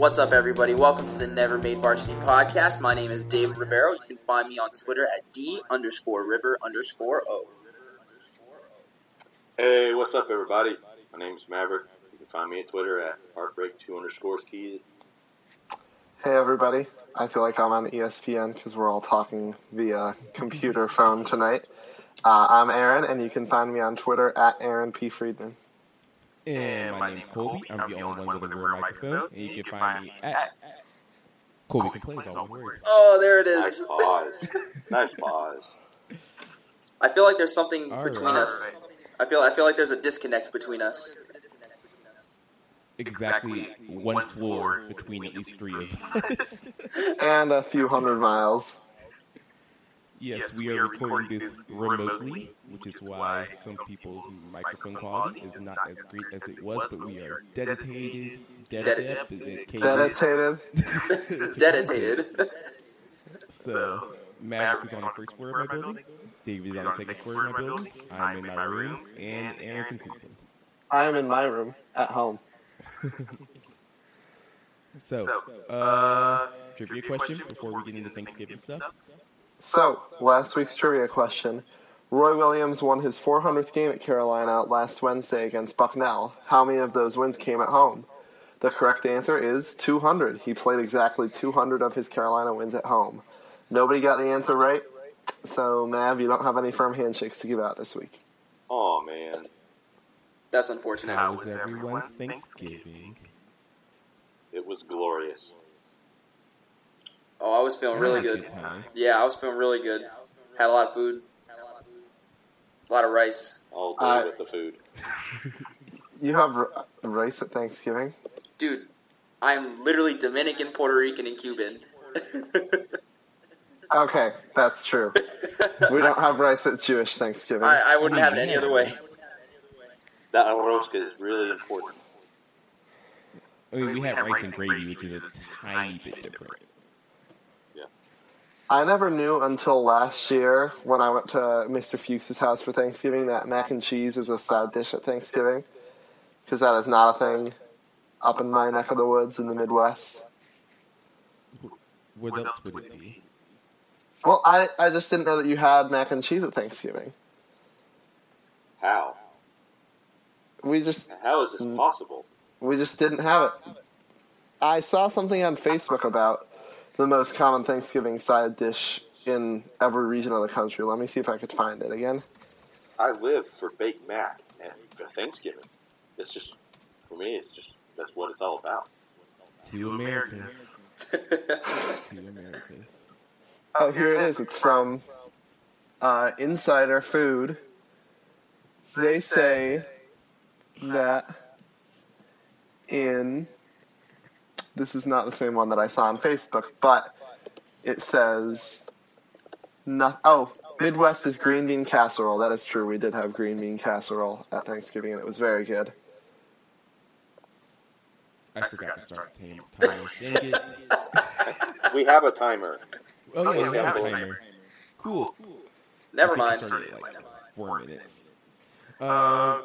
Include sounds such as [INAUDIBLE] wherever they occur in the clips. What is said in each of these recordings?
What's up, everybody? Welcome to the Never Made Varsity podcast. My name is David Rivero. You can find me on Twitter at D underscore River underscore O. Hey, what's up, everybody? My name is Maverick. You can find me at Twitter at heartbreak2 underscores keys. Hey everybody, I feel like I'm on ESPN because we're all talking via computer phone tonight. Uh, I'm Aaron, and you can find me on Twitter at Aaron P. Friedman. And my name's Colby. I'm the only one with a real microphone. And you can find me at Colby Complains all one word. Oh, there it is. Nice pause. [LAUGHS] nice pause. I feel like there's something All between right. us. I feel I feel like there's a disconnect between us. Exactly one floor between at least three of us. [LAUGHS] And a few hundred miles. Yes, we are recording this remotely, which is why some people's microphone quality is not as great as it was, but we are dedicated, dedicated, Dedicated. Dedicated. [LAUGHS] So, Maverick is on the first floor of my building, David is on the second floor of my building, I'm in my room, and Aaron's in Cleveland. I am in my room at home. [LAUGHS] So, uh, trivia question before we get into Thanksgiving stuff. So, last week's trivia question. Roy Williams won his 400th game at Carolina last Wednesday against Bucknell. How many of those wins came at home? The correct answer is 200. He played exactly 200 of his Carolina wins at home. Nobody got the answer right, so Mav, you don't have any firm handshakes to give out this week. Oh, man. That's unfortunate. How was everyone's Thanksgiving? It was glorious. Oh, I was feeling I really had good. Yeah, I was feeling really good. Had a lot of food. A lot of rice. All day Uh, with the food. [LAUGHS] You have r- rice at Thanksgiving? Dude, I'm literally Dominican, Puerto Rican, and Cuban. [LAUGHS] Okay, that's true. We don't have rice at Jewish Thanksgiving. I, I wouldn't have it any other way. That arrosca is really important. I mean, we had rice and gravy, which is a tiny bit different. I never knew until last year when I went to Mr. Fuchs's house for Thanksgiving that mac and cheese is a side dish at Thanksgiving. Because that is not a thing up in my neck of the woods in the Midwest. What else would it be? Well, I, I just didn't know that you had mac and cheese at Thanksgiving. How? We just How is this possible? we just didn't have it. I saw something on Facebook about the most common Thanksgiving side dish in every region of the country. Let me see if I could find it again. I live for baked mac and Thanksgiving. It's just, for me, it's just, that's what it's all about. Two Americas. [LAUGHS] Two Americas. Oh, here it is. It's from uh, Insider Food. They say that in. This is not the same one that I saw on Facebook, but it says. No, oh, Midwest is green bean casserole. That is true. We did have green bean casserole at Thanksgiving, and it was very good. I forgot to start the time- timer. Dang it. [LAUGHS] We have a timer. Oh, yeah, we yeah, have a yeah. timer. Cool. Never I think I mind. started at, like four minutes. Uh,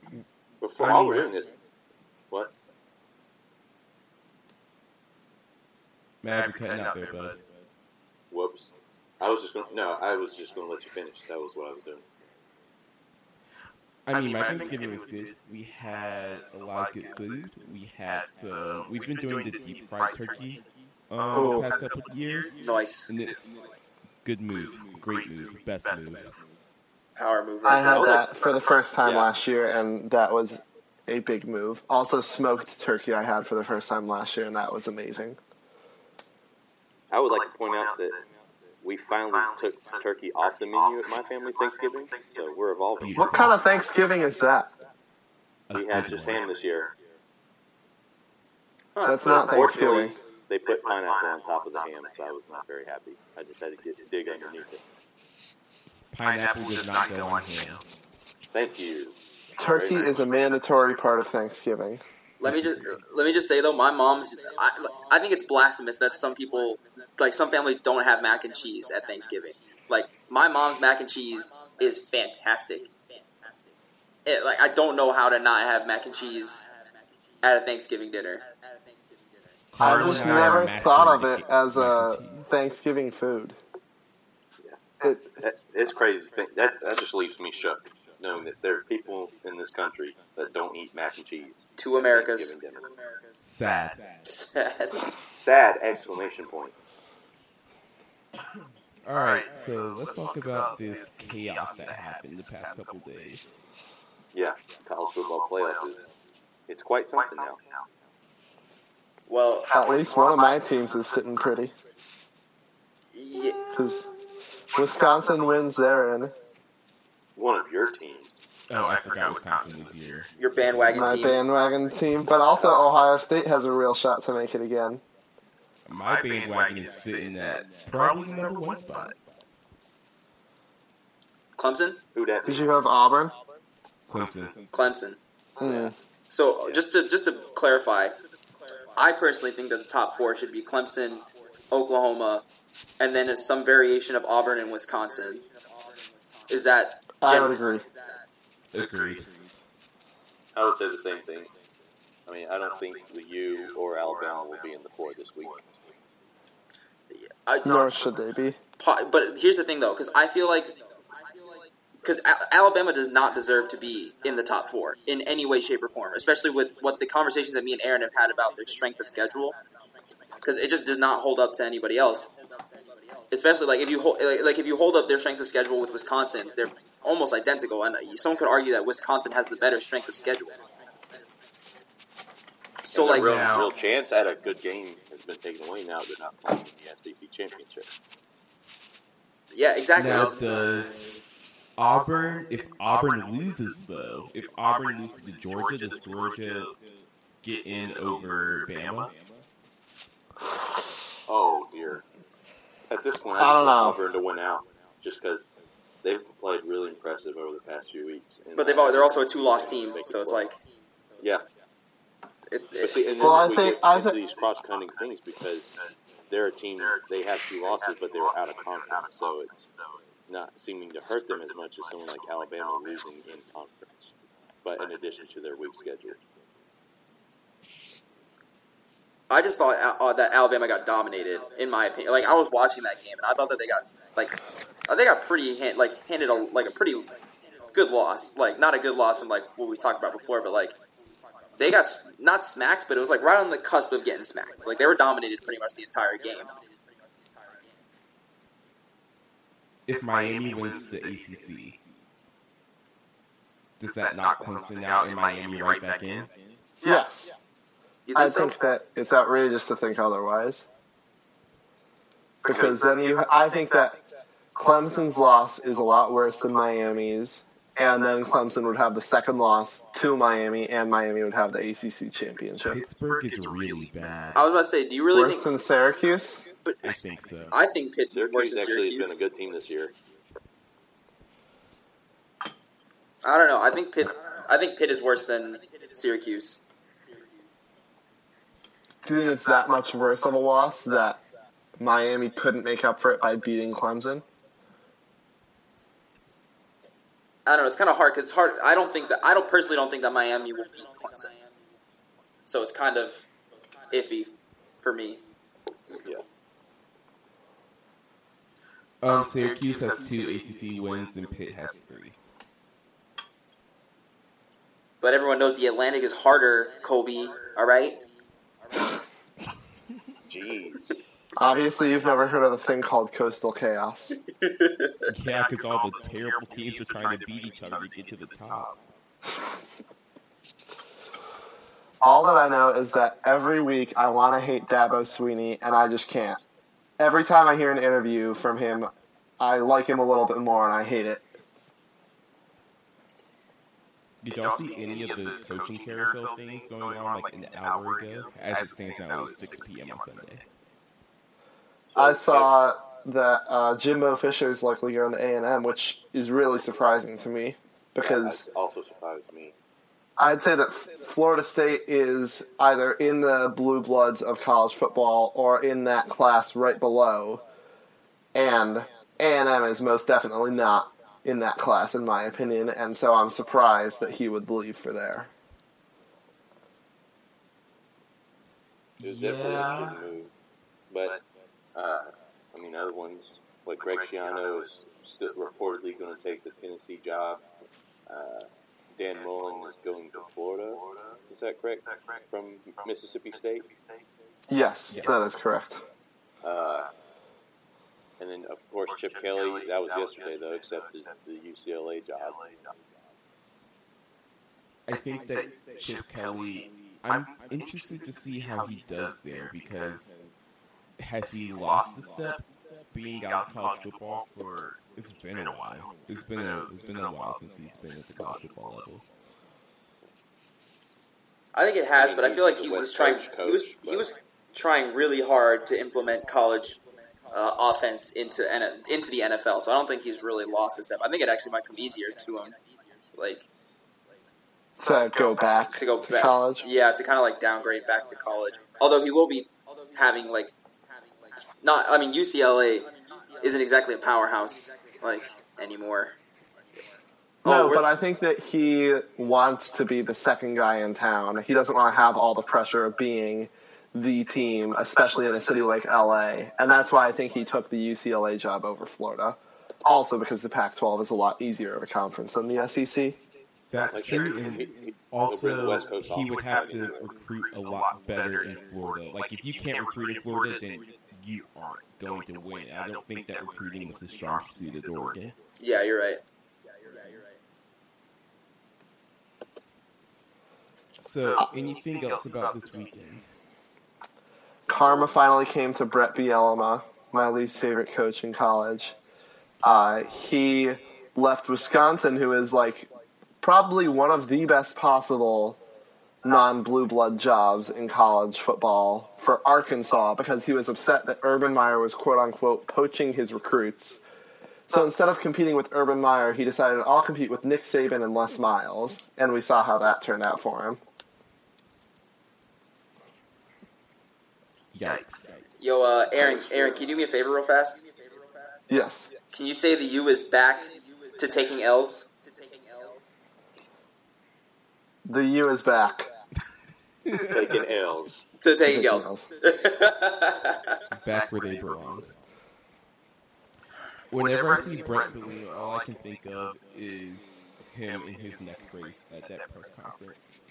[CLEARS THROAT] Before I all we're doing this, what? Mav, you're cutting out there, bud. Whoops. I was just gonna, no, I was just gonna let you finish. That was what I was doing. I mean, my Thanksgiving was good. We had a lot of good food. We had, uh, we've been doing the deep fried turkey um, Oh. the past couple of years. Nice. And it's good move, great move, best move. Power move. I had that for the first time Yeah. last year, and that was a big move. Also, smoked turkey I had for the first time last year, and that was amazing. I would like to point out that we finally took turkey off the menu at my family's Thanksgiving, so we're evolving. What kind of Thanksgiving is that? We had just ham this year. Huh. That's not Thanksgiving. they put pineapple on top of the ham, so I was not very happy. I just had to get, dig underneath it. Pineapple does not go on ham. Thank you. Turkey is a mandatory part of Thanksgiving. Let me just let me just say though, my mom's. I, I think it's blasphemous that some people, like some families, don't have mac and cheese at Thanksgiving. Like my mom's mac and cheese is fantastic. It, like I don't know how to not have mac and cheese at a Thanksgiving dinner. I Harlan just and I are never thought of it as a. Thanksgiving food. It, That, it's crazy. That that just leaves me shook, knowing that there are people in this country that don't eat mac and cheese. Two Americas. Thanksgiving dinner. Sad. Sad. Sad exclamation point. All right, so let's talk about this chaos that happened the past couple days. Yeah, college football playoffs is it's quite something now. Well, at least one of my teams is sitting pretty because Wisconsin wins therein. One of your teams. Oh, I forgot Wisconsin was here. your bandwagon My team. My bandwagon team, but also Ohio State has a real shot to make it again. My bandwagon is sitting at probably number one spot. Clemson, Who that? Did you have Auburn? Clemson. Clemson. Hmm. So just to just to clarify, I personally think that the top four should be Clemson, Oklahoma, and then some variation of Auburn and Wisconsin. Is that I gen- would agree. Agreed. I would say the same thing. I mean, I don't think the U or Alabama will be in the four this week. I, Nor should they be. But here's the thing, though, because I feel like because Alabama does not deserve to be in the top four in any way, shape, or form, especially with what the conversations that me and Aaron have had about their strength of schedule. Because it just does not hold up to anybody else. Especially like if you hold like, like if you hold up their strength of schedule with Wisconsin's, they're almost identical, and someone could argue that Wisconsin has the better strength of schedule. So And the like real, now- real chance at a good game has been taken away now. They're not playing in the SEC championship. yeah, exactly. Now, does Auburn, if Auburn loses though, if Auburn loses to Georgia, does Georgia get in over Bama? Oh dear. At this point, I don't just want know. Auburn to win out, just because they've played really impressive over the past few weeks. And But they've al- they're also a two loss team, so it's like yeah. it, it, see, and then Well, I we think- get I into thi- these cross-cutting things because they're a team. They have two losses, but they were out of conference, so it's not seeming to hurt them as much as someone like Alabama losing in conference. But in addition to their weak schedule, I just thought uh, that Alabama got dominated, in my opinion. Like I was watching that game, and I thought that they got like uh, they got pretty hand, like handed a like a pretty good loss. Like not a good loss in like what we talked about before, but like they got not smacked, but it was like right on the cusp of getting smacked. Like they were dominated pretty much the entire game. If Miami wins the ACC, does that knock Clemson out and Miami right back in? Yes. You think I so? think that it's outrageous to think otherwise. Because then you, I think that Clemson's loss is a lot worse than Miami's, and then Clemson would have the second loss to Miami, and Miami would have the ACC championship. Pittsburgh is really bad. I was about to say, do you really Worse think? than Syracuse? But I think so. I think Pitt's worse Syracuse than actually has Syracuse. been a good team this year. I don't know. I think Pitt. I think Pitt is worse than Syracuse. Do you think it's that much worse of a loss that Miami couldn't make up for it by beating Clemson? I don't know. It's kind of hard because it's hard. I don't think that. I don't personally don't think that Miami will beat Clemson. So it's kind of iffy for me. Yeah. Um, Syracuse has two ACC wins and Pitt has three. But everyone knows the Atlantic is harder, Kobe. All right. [LAUGHS] Jeez. Obviously, you've never heard of a thing called coastal chaos. [LAUGHS] Yeah, because all the terrible teams are trying to beat each other to get to the top. All that I know is that every week I want to hate Dabo Swinney, and I just can't. Every time I hear an interview from him, I like him a little bit more, and I hate it. Did y'all see any of the coaching carousel things going on like an hour ago? As it stands now, it's 6 p.m. on Sunday. I saw that uh, Jimbo is likely going to A and M, which is really surprising to me because That also surprised me. I'd say that Florida State is either in the blue bloods of college football or in that class right below, and A and M is most definitely not in that class, in my opinion. And so I'm surprised that he would leave for there. It was definitely a Yeah. But, uh, I mean, other ones, like Greg Schiano is still reportedly going to take the Tennessee job. Uh, Dan Mullen is going to Florida. Is that correct? From Mississippi State? Yes, Yes. that is correct. Uh, and then, of course, Chip Kelly. That was yesterday, though, accepted the UCLA job. I think that Chip Kelly. I'm interested to see how he does there because has he lost a step being out of college football for? It's been a while. It's been a it's been a while since he's been at the college football level. I think it has, but I feel like he was trying. He was he was trying really hard to implement college uh, offense into N- into the NFL. So I don't think he's really lost a step. I think it actually might come easier to him, like To go back to go to back, college. Yeah, to kind of like downgrade back to college. Although he will be having like not. I mean, UCLA isn't exactly a powerhouse like anymore. No, Oh, but I think that he wants to be the second guy in town. He doesn't want to have all the pressure of being the team, especially in a city like LA. And that's why I think he took the UCLA job over Florida. Also because the Pac 12 is a lot easier of a conference than the SEC. That's Like, true. he- And he- over the also, he would have to recruit a lot better in Florida. Like if you can't recruit in Florida, then you aren't going to win. I don't think that recruiting was the strong suit at Oregon. yeah, you're right. Yeah, you're right, you're right. So, anything else about this weekend? Karma finally came to Bret Bielema, my least favorite coach in college. Uh, he left Wisconsin, who is like probably one of the best possible non blue blood jobs in college football for Arkansas because he was upset that Urban Meyer was quote unquote poaching his recruits. So instead of competing with Urban Meyer, he decided I'll compete with Nick Saban and Les Miles, and we saw how that turned out for him. Yikes! Yo, uh, Aaron, Aaron, can you do me a favor real fast? Yes. Can you say the U is back to taking L's? The U is back. Taking L's. To taking Taking L's. L's. [LAUGHS] Back where they belong. Whenever I see Bret Bielema, all I can think of is him in his neck brace at that press conference.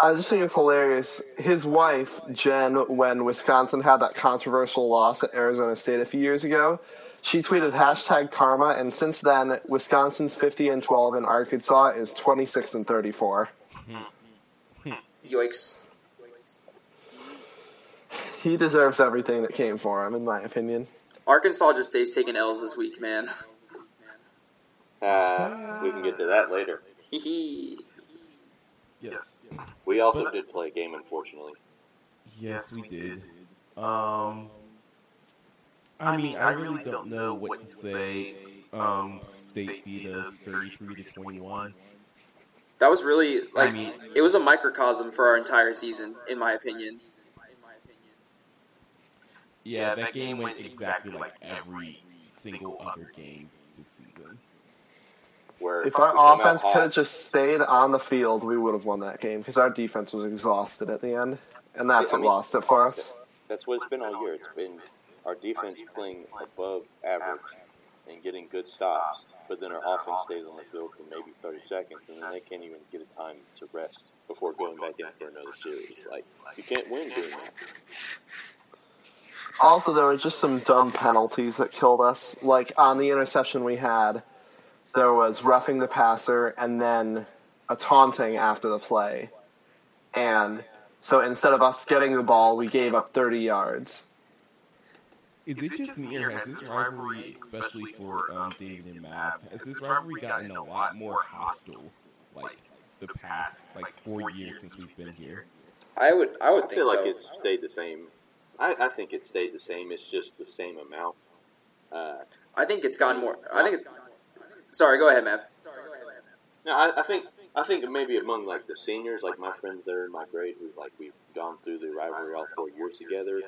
I just think it's hilarious. His wife, Jen, when Wisconsin had that controversial loss at Arizona State a few years ago, she tweeted hashtag karma, and since then, Wisconsin's 50 and 12 and Arkansas is 26 and 34. Yoicks. He deserves everything that came for him, in my opinion. Arkansas just stays taking L's this week, man. Uh, we can get to that later. Hee hee. Yes, We also But- did play a game, unfortunately. yes, we did. Um, I mean, I really don't know what to say. Um, State beat us thirty-three to twenty-one. That was really like I mean- it was a microcosm for our entire season, in my opinion. Yeah, that game went exactly like every single other game this season. Where If our offense could have just stayed on the field, we would have won that game because our defense was exhausted at the end, and that's I what lost it for us. That's what it's been all year. It's been our defense playing above average and getting good stops, but then our offense stays on the field for maybe 30 seconds, and then they can't even get a time to rest before going back in for another series. Like you can't win doing that. Also, there were just some dumb penalties that killed us. Like on the interception we had, there was roughing the passer and then a taunting after the play. And so instead of us getting the ball, we gave up 30 yards. Is it just me, or has this rivalry, especially for um, David and Matt, has this rivalry gotten a lot more hostile, like the past like four years since we've been here? I would I would I think feel like so. it's stayed the same. I, I think it stayed the same. It's just the same amount. Uh, I think it's gone more. I think. It, sorry, go ahead, Mav. no, I, I think I think maybe among like the seniors, like my friends that are in my grade, who like we've gone through the rivalry all four years together.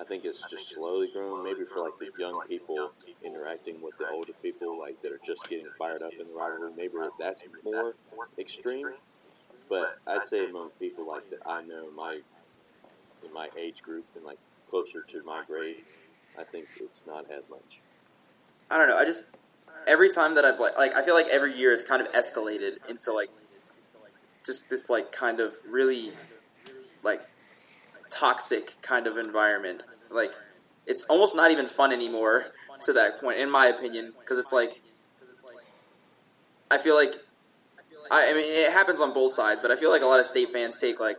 I think it's just slowly growing. Maybe for like the young people interacting with the older people, like that are just getting fired up in the rivalry. Maybe that's more extreme. But I'd say among people like that I know, my in my age group and like closer to my grade, I think it's not as much. I don't know. I just every time that I've like, like I feel like every year it's kind of escalated into like just this like kind of really like toxic kind of environment. Like it's almost not even fun anymore to that point, in my opinion, because it's like I feel like I, I mean it happens on both sides, but I feel like a lot of state fans take like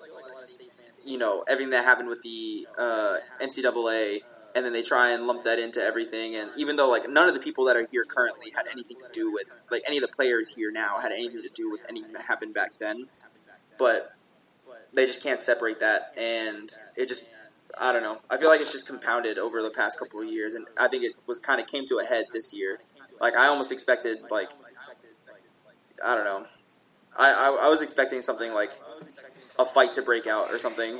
you know everything that happened with the uh, NCAA and then they try and lump that into everything. And even though like none of the people that are here currently had anything to do with like any of the players here now had anything to do with anything that happened back then, but they just can't separate that, and it just I don't know. I feel like it's just compounded over the past couple of years, and I think it was kind of came to a head this year. Like I almost expected like I don't know. I, I, I was expecting something like a fight to break out or something.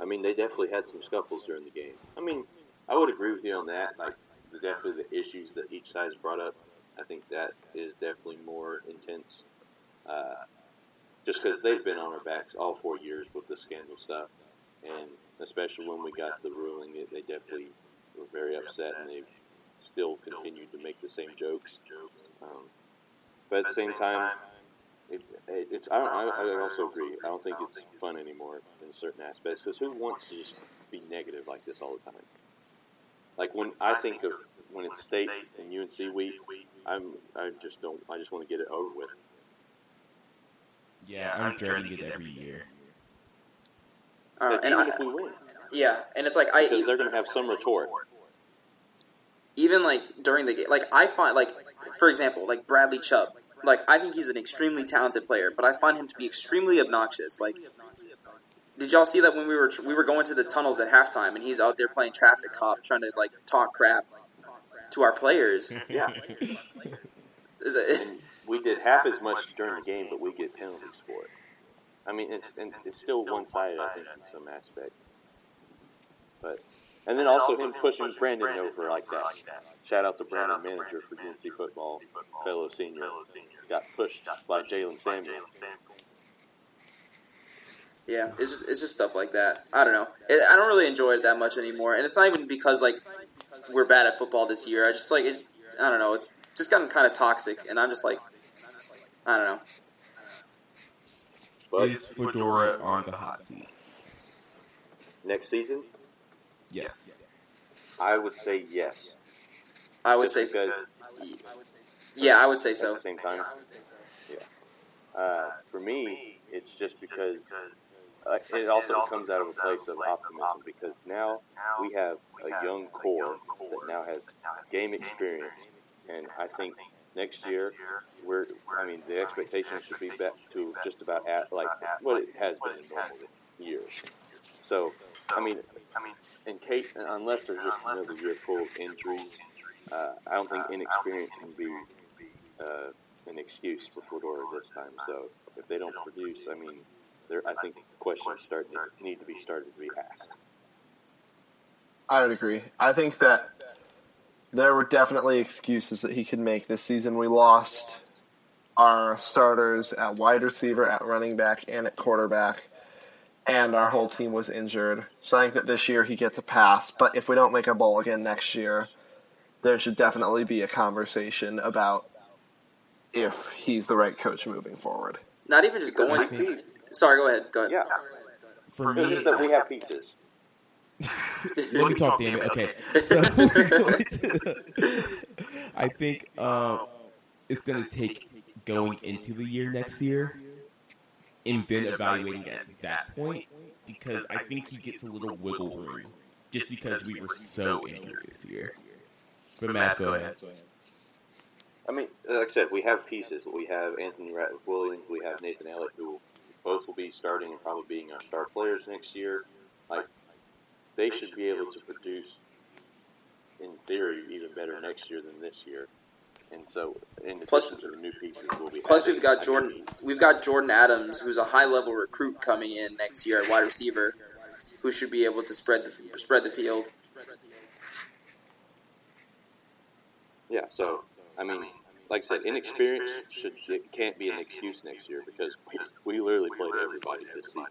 I mean, they definitely had some scuffles during the game. I mean, I would agree with you on that. Like, definitely the issues that each side's brought up. I think that is definitely more intense. Uh, just because they've been on our backs all four years with the scandal stuff, and especially when we got the ruling, they definitely were very upset, and they've still continued to make the same jokes. Um, but at the same time, it, it, it's I, I, I also agree. I don't think it's fun anymore in certain aspects because who wants to just be negative like this all the time? Like when I think of when it's state and UNC week, I'm I just don't I just want to get it over with. Yeah, I'm dreading it every year. Uh, and even I, if we win, yeah, and it's like I because they're going to have some retort. even like during the game, like I find like for example, like Bradley Chubb, like I think he's an extremely talented player, but I find him to be extremely obnoxious. Like, did y'all see that when we were we were going to the tunnels at halftime, and he's out there playing traffic cop, trying to like talk crap to our players? [LAUGHS] Yeah, Is it, we did half as much during the game, but we get penalties for it. I mean, it's and it's still one sided, I think, in some aspects. But and then also him pushing Brandon over like that. Shout out to Brandon, manager for UNC football, fellow senior, got pushed by Jaylen Samuel. yeah, it's just, it's just stuff like that. I don't know. It, I don't really enjoy it that much anymore, and it's not even because like we're bad at football this year. I just like it's I don't know. It's just gotten kind of toxic, and I'm just like I don't know. But Is Fedora on the hot seat? next season, Yes. I would say yes. I would Just say because yeah, I would say so. at so. the same time, yeah. Uh, for me, it's just because uh, it also comes out of a place of optimism because now we have a young core that now has game experience, and I think next year we're. The expectation should be back to just about at like what it has been in normal years. So, I mean, in case unless there's just another year full of injuries, uh, I don't think inexperience can be uh, an excuse for Fedora this time. So if they don't produce, I mean, there I think questions start need to be started to be asked. I would agree. I think that there were definitely excuses that he could make this season. We lost our starters at wide receiver, at running back, and at quarterback, and our whole team was injured. So I think that this year he gets a pass. But if we don't make a bowl again next year, there should definitely be a conversation about if he's the right coach moving forward. Not even just going. See, Sorry, go ahead. Go ahead. yeah, For it's me, just that we have pieces. [LAUGHS] let me talk, damn it. [LAUGHS] Okay, so to. [LAUGHS] I think uh, it's going to take going into the year next year, and then evaluating at that point, because I think he gets a little wiggle room, just because we were so injured this year. But Matt, go ahead. I mean, like I said, we have pieces. We have Anthony Ratliff Williams. We have Nathan Elliott, who both will be starting and probably being our star players next year. Like, they should be able to produce, in theory, even better next year than this year. And so, in Plus- new pieces, we'll be Plus, we've got Jordan. We've got Jordan Adams, who's a high level recruit coming in next year at wide receiver, who should be able to spread the spread the field. Yeah, so I mean, like I said, inexperience should it can't be an excuse next year because we literally played everybody this season.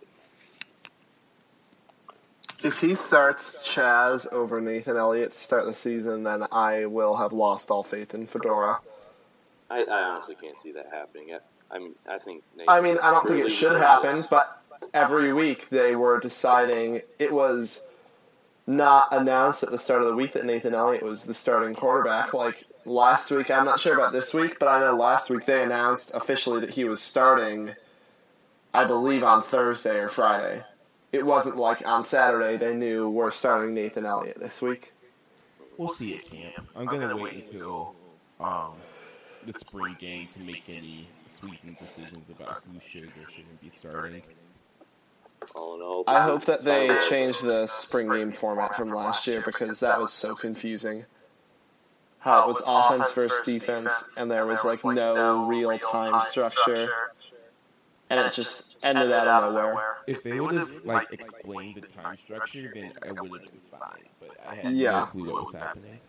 If he starts Chazz over Nathan Elliott to start the season, then I will have lost all faith in Fedora. I, I honestly can't see that happening. I, I mean, I think. I mean, I don't think it should happen, but every week they were deciding it was not announced at the start of the week that Nathan Elliott was the starting quarterback. Like last week, I'm not sure about this week, but I know last week they announced officially that he was starting, I believe, on Thursday or Friday. It wasn't like on Saturday they knew we're starting Nathan Elliott this week. We'll see at camp. I'm gonna wait until um, the spring game to make any sweeping decisions about who should or shouldn't be starting. All in all, I hope that they change the spring game format from last year because that was so confusing. How it was offense versus defense, and there was like no real time structure, and it just ended out of nowhere. If they would have like explained the time structure, then I would have been fine. But I had Yeah. no clue what was happening.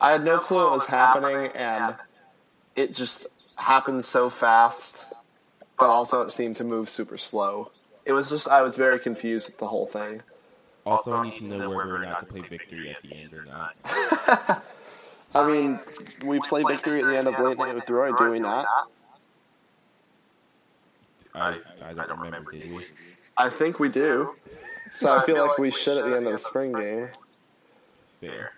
I had no clue what was happening, and it just happened so fast, but also it seemed to move super slow. It was just, I was very confused with the whole thing. Also, I need to know whether or not to play victory at the end or not. [LAUGHS] I mean, we play victory at the end of Late Night with Roy, do we not? I I don't remember. Did we? I think we do. So I feel like we should at the end of the spring game. Fair.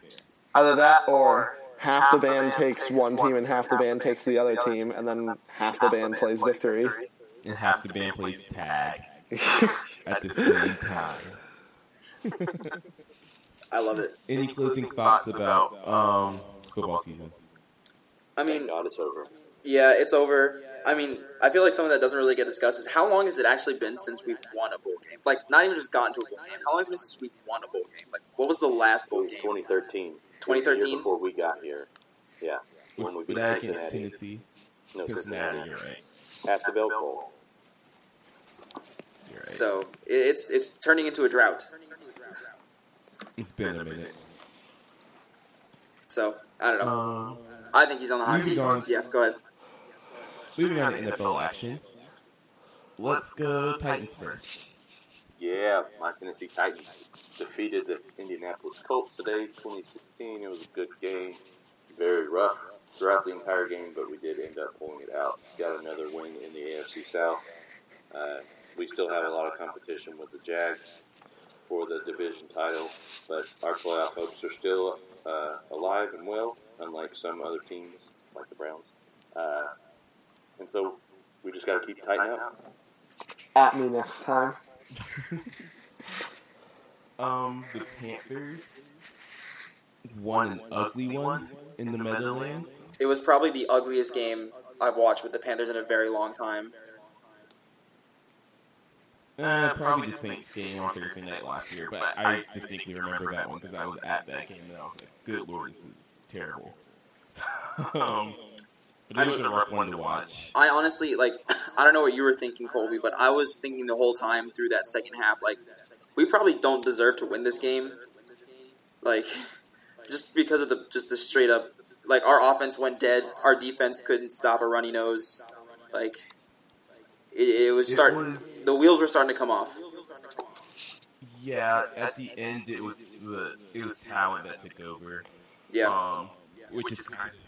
Either that or half the band takes one team and half the band takes the other team, and then half the band plays victory. And half the band plays tag [LAUGHS] at the same time. [LAUGHS] I love it. Any closing thoughts about um, football season? I mean, God it's over. Yeah, it's over. I mean, I feel like something that doesn't really get discussed is how long has it actually been since we've won a bowl game? Like, not even just gotten to a bowl game. How long has it been since we've won a bowl game? Like, what was the last bowl game? 2013. 2013? Before we got here. Yeah. When we beat that Cincinnati. Tennessee? No, Cincinnati, Cincinnati. you're right. At the Belk Bowl. You're right. So it's it's turning into a drought. it's been a minute. So I don't know. Um, I think he's on the hot seat. on. Yeah, go ahead. Moving on to NFL action. Let's go Titans first. Yeah, my Tennessee Titans defeated the Indianapolis Colts today, 2016. It was a good game, very rough throughout the entire game, but we did end up pulling it out. Got another win in the AFC South. Uh, we still have a lot of competition with the Jags for the division title, but our playoff hopes are still uh, alive and well, unlike some other teams like the Browns. Uh, and so we just got to keep tightening up. At me next time. [LAUGHS] Um, the Panthers won an ugly one in the Meadowlands. It was probably the ugliest game I've watched with the Panthers in a very long time. Uh, probably the Saints game on Thursday night last year, but I distinctly remember that one because I was at that game and I was like, "Good lord, this is terrible." [LAUGHS] um, but it was a rough one to watch. I honestly like [LAUGHS] I don't know what you were thinking, Colby, but I was thinking the whole time through that second half, like we probably don't deserve to win this game. Like just because of the just the straight up like our offense went dead, our defense couldn't stop a runny nose. Like it, it was It starting was- the wheels were starting to come off. Yeah, at the end it was the it was talent that took over. Yeah. Um, which is kind of,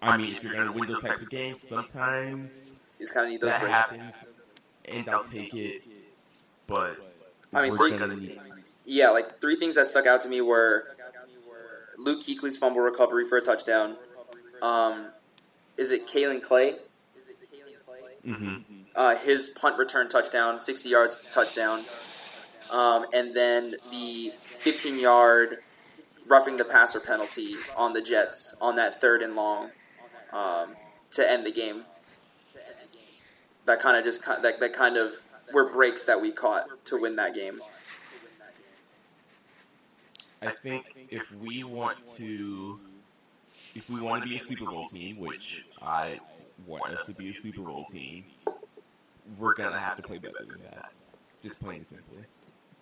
I mean, if you're gonna win those types of games, sometimes You just kind of need those that breaks. happens, and I'll take it. But I mean, we're three- need. Yeah, like three things that stuck out to me were Luke Kuechly's fumble recovery for a touchdown. Um, is it Kaelin Clay? hmm uh, his punt return touchdown, 60 yards touchdown, um, and then the 15 yard roughing the passer penalty on the Jets on that third and long um, to end the game. That kind of just that, that kind of were breaks that we caught to win that game. I think if we want to, if we want to be a Super Bowl team, which I want us to be a Super Bowl team, we're gonna have to play better than that. Just plain and simply.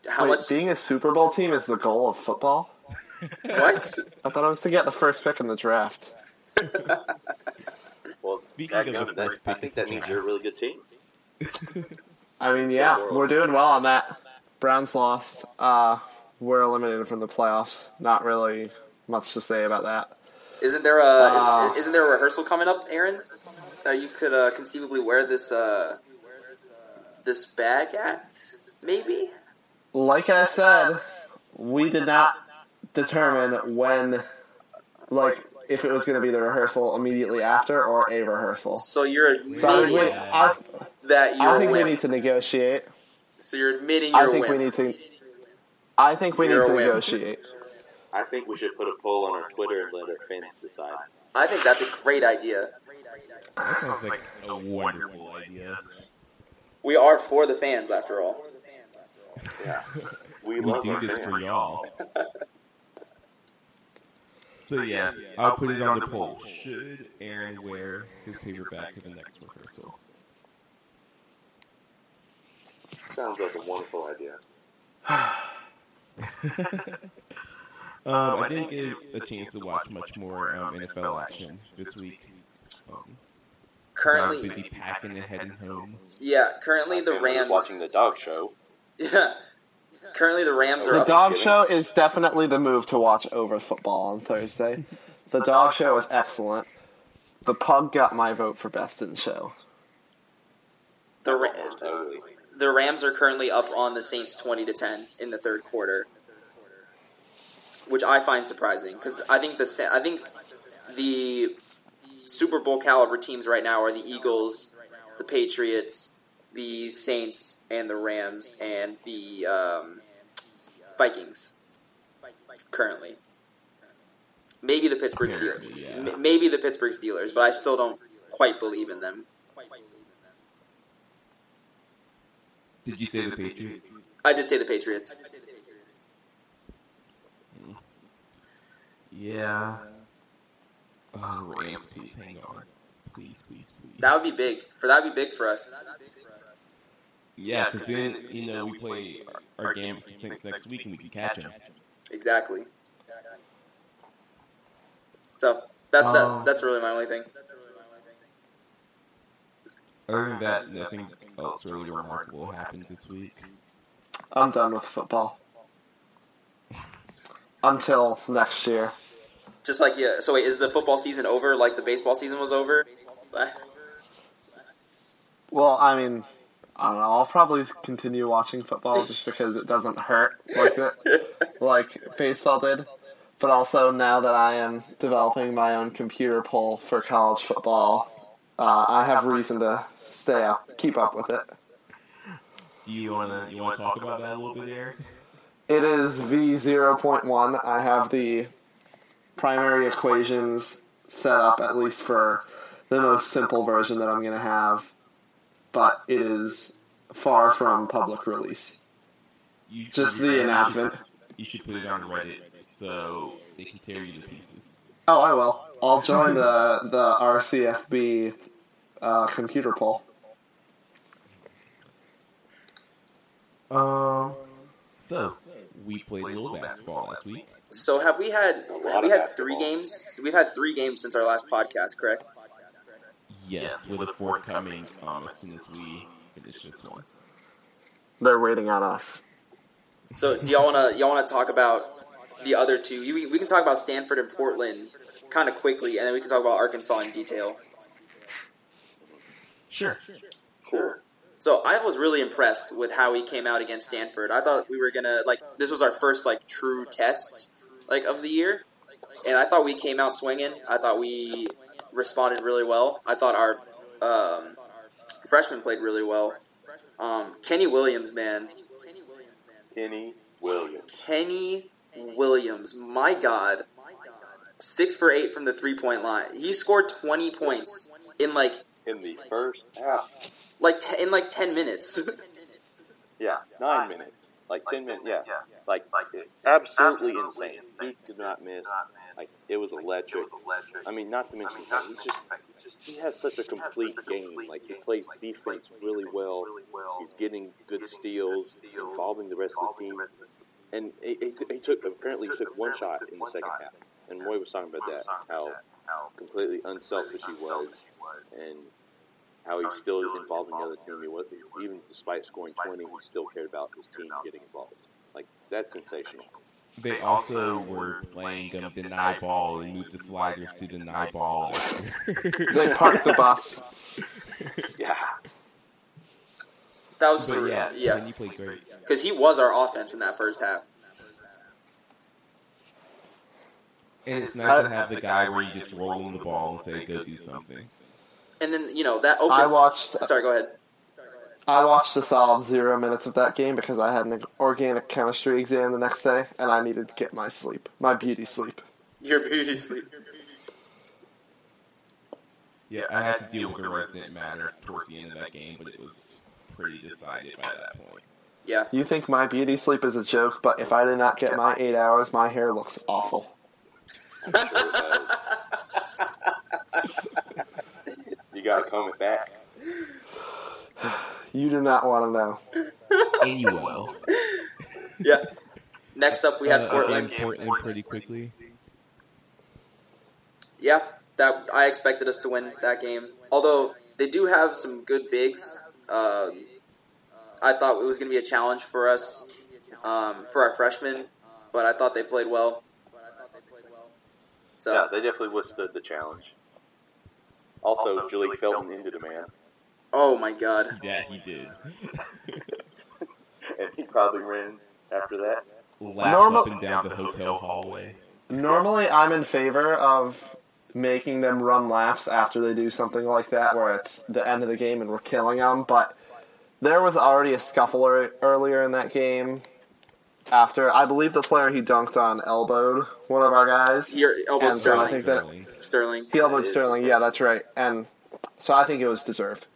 How Wait, much? being a Super Bowl team is the goal of football? What? I thought I was to get the first pick in the draft. Well, Speaking of the that, first I think that means you're a really good team. [LAUGHS] I mean, yeah, we're doing well on that. Browns lost. Uh, we're eliminated from the playoffs. Not really much to say about that. Isn't there a Uh, isn't there a rehearsal coming up, Aaron? That you could uh, conceivably wear this uh, this bag at maybe. Like I said, we did not determine when, like, if it was going to be the rehearsal immediately after or a rehearsal. So you're admitting So I, think I, that you're I think a we need to negotiate. So you're admitting you're I a think we wimp. need to. I think we You're need to wimp. negotiate. I think we should put a poll on our Twitter and let our fans decide. I think that's a great idea. that sounds like a wonderful idea. We are for the fans, after all. Yeah, we, We love do this for y'all. [LAUGHS] So yeah, I'll put it on the poll. Should Aaron wear his favorite bag to the next rehearsal? Sounds like a wonderful idea. [SIGHS] Um, I didn't get a chance to watch much more um, NFL action this week. Um, Currently, busy packing and heading home. yeah. Currently, the Family was Rams. watching the dog show. Yeah. [LAUGHS] [LAUGHS] Currently, the Rams are The dog show is definitely the move to watch over football on Thursday. The dog show is excellent. The pug got my vote for best in show. The, Ra- the Rams are currently up on the Saints twenty to ten in the third quarter, which I find surprising because I think the I think the Super Bowl caliber teams right now are the Eagles, the Patriots, the Saints, and the Rams, and the um, Vikings. Currently, maybe the Pittsburgh Steelers, yeah. Maybe the Pittsburgh Steelers, but I still don't quite believe in them. Did you say the Patriots? I did say the Patriots. Yeah. Oh, Rams, please hang on. Please, please, please. That would be big. For that would be big for us. Yeah, because then, you know, we play our, our game with the Saints next week and we can catch them. Exactly. So that's Um, that. That's really my only thing. Other than that, nothing else really remarkable happened this week. I'm done with football. [LAUGHS] Until next year. Just like yeah. So wait, is the football season over? Like the baseball season was over? Well, I mean, I don't know. I'll probably continue watching football just because it doesn't hurt like it, like baseball did. But also now that I am developing my own computer poll for college football, uh, I have reason to stay up, keep up with it. Do you wanna you wanna talk about that a little bit, Eric? It is V zero point one. I have the primary equations set up at least for the most simple version that I'm going to have, but it is far from public release. You, Just the announcement. You should put it on Reddit so they can tear you to pieces. Oh, I will. I'll join the the RCFB uh, computer poll. Um. So we played a little basketball last week. So have we had have we had three games? We've had three games since our last podcast, correct? Yes, with a fourth coming um, as soon as we finish this one. They're waiting on us. So do y'all wanna y'all wanna talk about the other two? You, we can talk about Stanford and Portland kind of quickly, and then we can talk about Arkansas in detail. Sure. Cool. So I was really impressed with how he came out against Stanford. I thought we were gonna like this was our first like true test like of the year, and I thought we came out swinging. I thought we responded really well. I thought our um, freshman played really well. Um, Kenny Williams, man, Kenny Williams. Kenny Williams, my God, six for eight from the three point line. He scored twenty points in like In the first half. like te- in like ten minutes. [LAUGHS] Yeah, nine minutes. Like ten minutes, yeah. Like, it- absolutely insane. Dude did not miss. Like, it was electric. I mean, not to mention, he's just, he has such a complete game. Like, he plays defense really well. He's getting good steals, involving the rest of the team. And he, he, he took, apparently, he took one shot in the second half. and Roy was talking about that, how completely unselfish he was, and how he's still involved in the other team. He was even despite scoring twenty, he still cared about his team getting involved. Like that's sensational. They also were playing um, deny ball and moved the sliders to deny ball. They parked the bus. [LAUGHS] Yeah, That was but yeah, yeah, then you played great. because he was our offense in that first half. And it's nice to have the guy where you just roll him the ball and say, "Go do something." And then you know that open. I watched. Sorry, go ahead. I watched a solid zero minutes of that game because I had an organic chemistry exam the next day, and I needed to get my sleep, my beauty sleep. Your beauty sleep. Yeah, I had to deal with the resident matter towards the end of that game, but it was pretty decided by that point. Yeah, You think my beauty sleep is a joke, but if I did not get my eight hours, my hair looks awful. I'm sure it does. you got to comb it back. You do not want to know. And you will. yeah. Next up, we had Uh, Portland. again, Portland pretty quickly. Yeah, that I expected us to win that game. Although they do have some good bigs. Um, I thought it was going to be a challenge for us, um, for our freshmen, but I thought they played well. So Yeah, they definitely withstood the challenge. Also, Jalek Felton into demand, oh my god, Yeah, he did. [LAUGHS] and he probably ran after that. Laps Normal- up and down the hotel hallway. Normally, I'm in favor of making them run laps after they do something like that, where it's the end of the game and we're killing them. But there was already a scuffle earlier in that game. After I believe the player he dunked on elbowed one of our guys. your elbow And so I think that Sterling. Sterling. he elbowed Sterling. Yeah, that's right. And so I think it was deserved.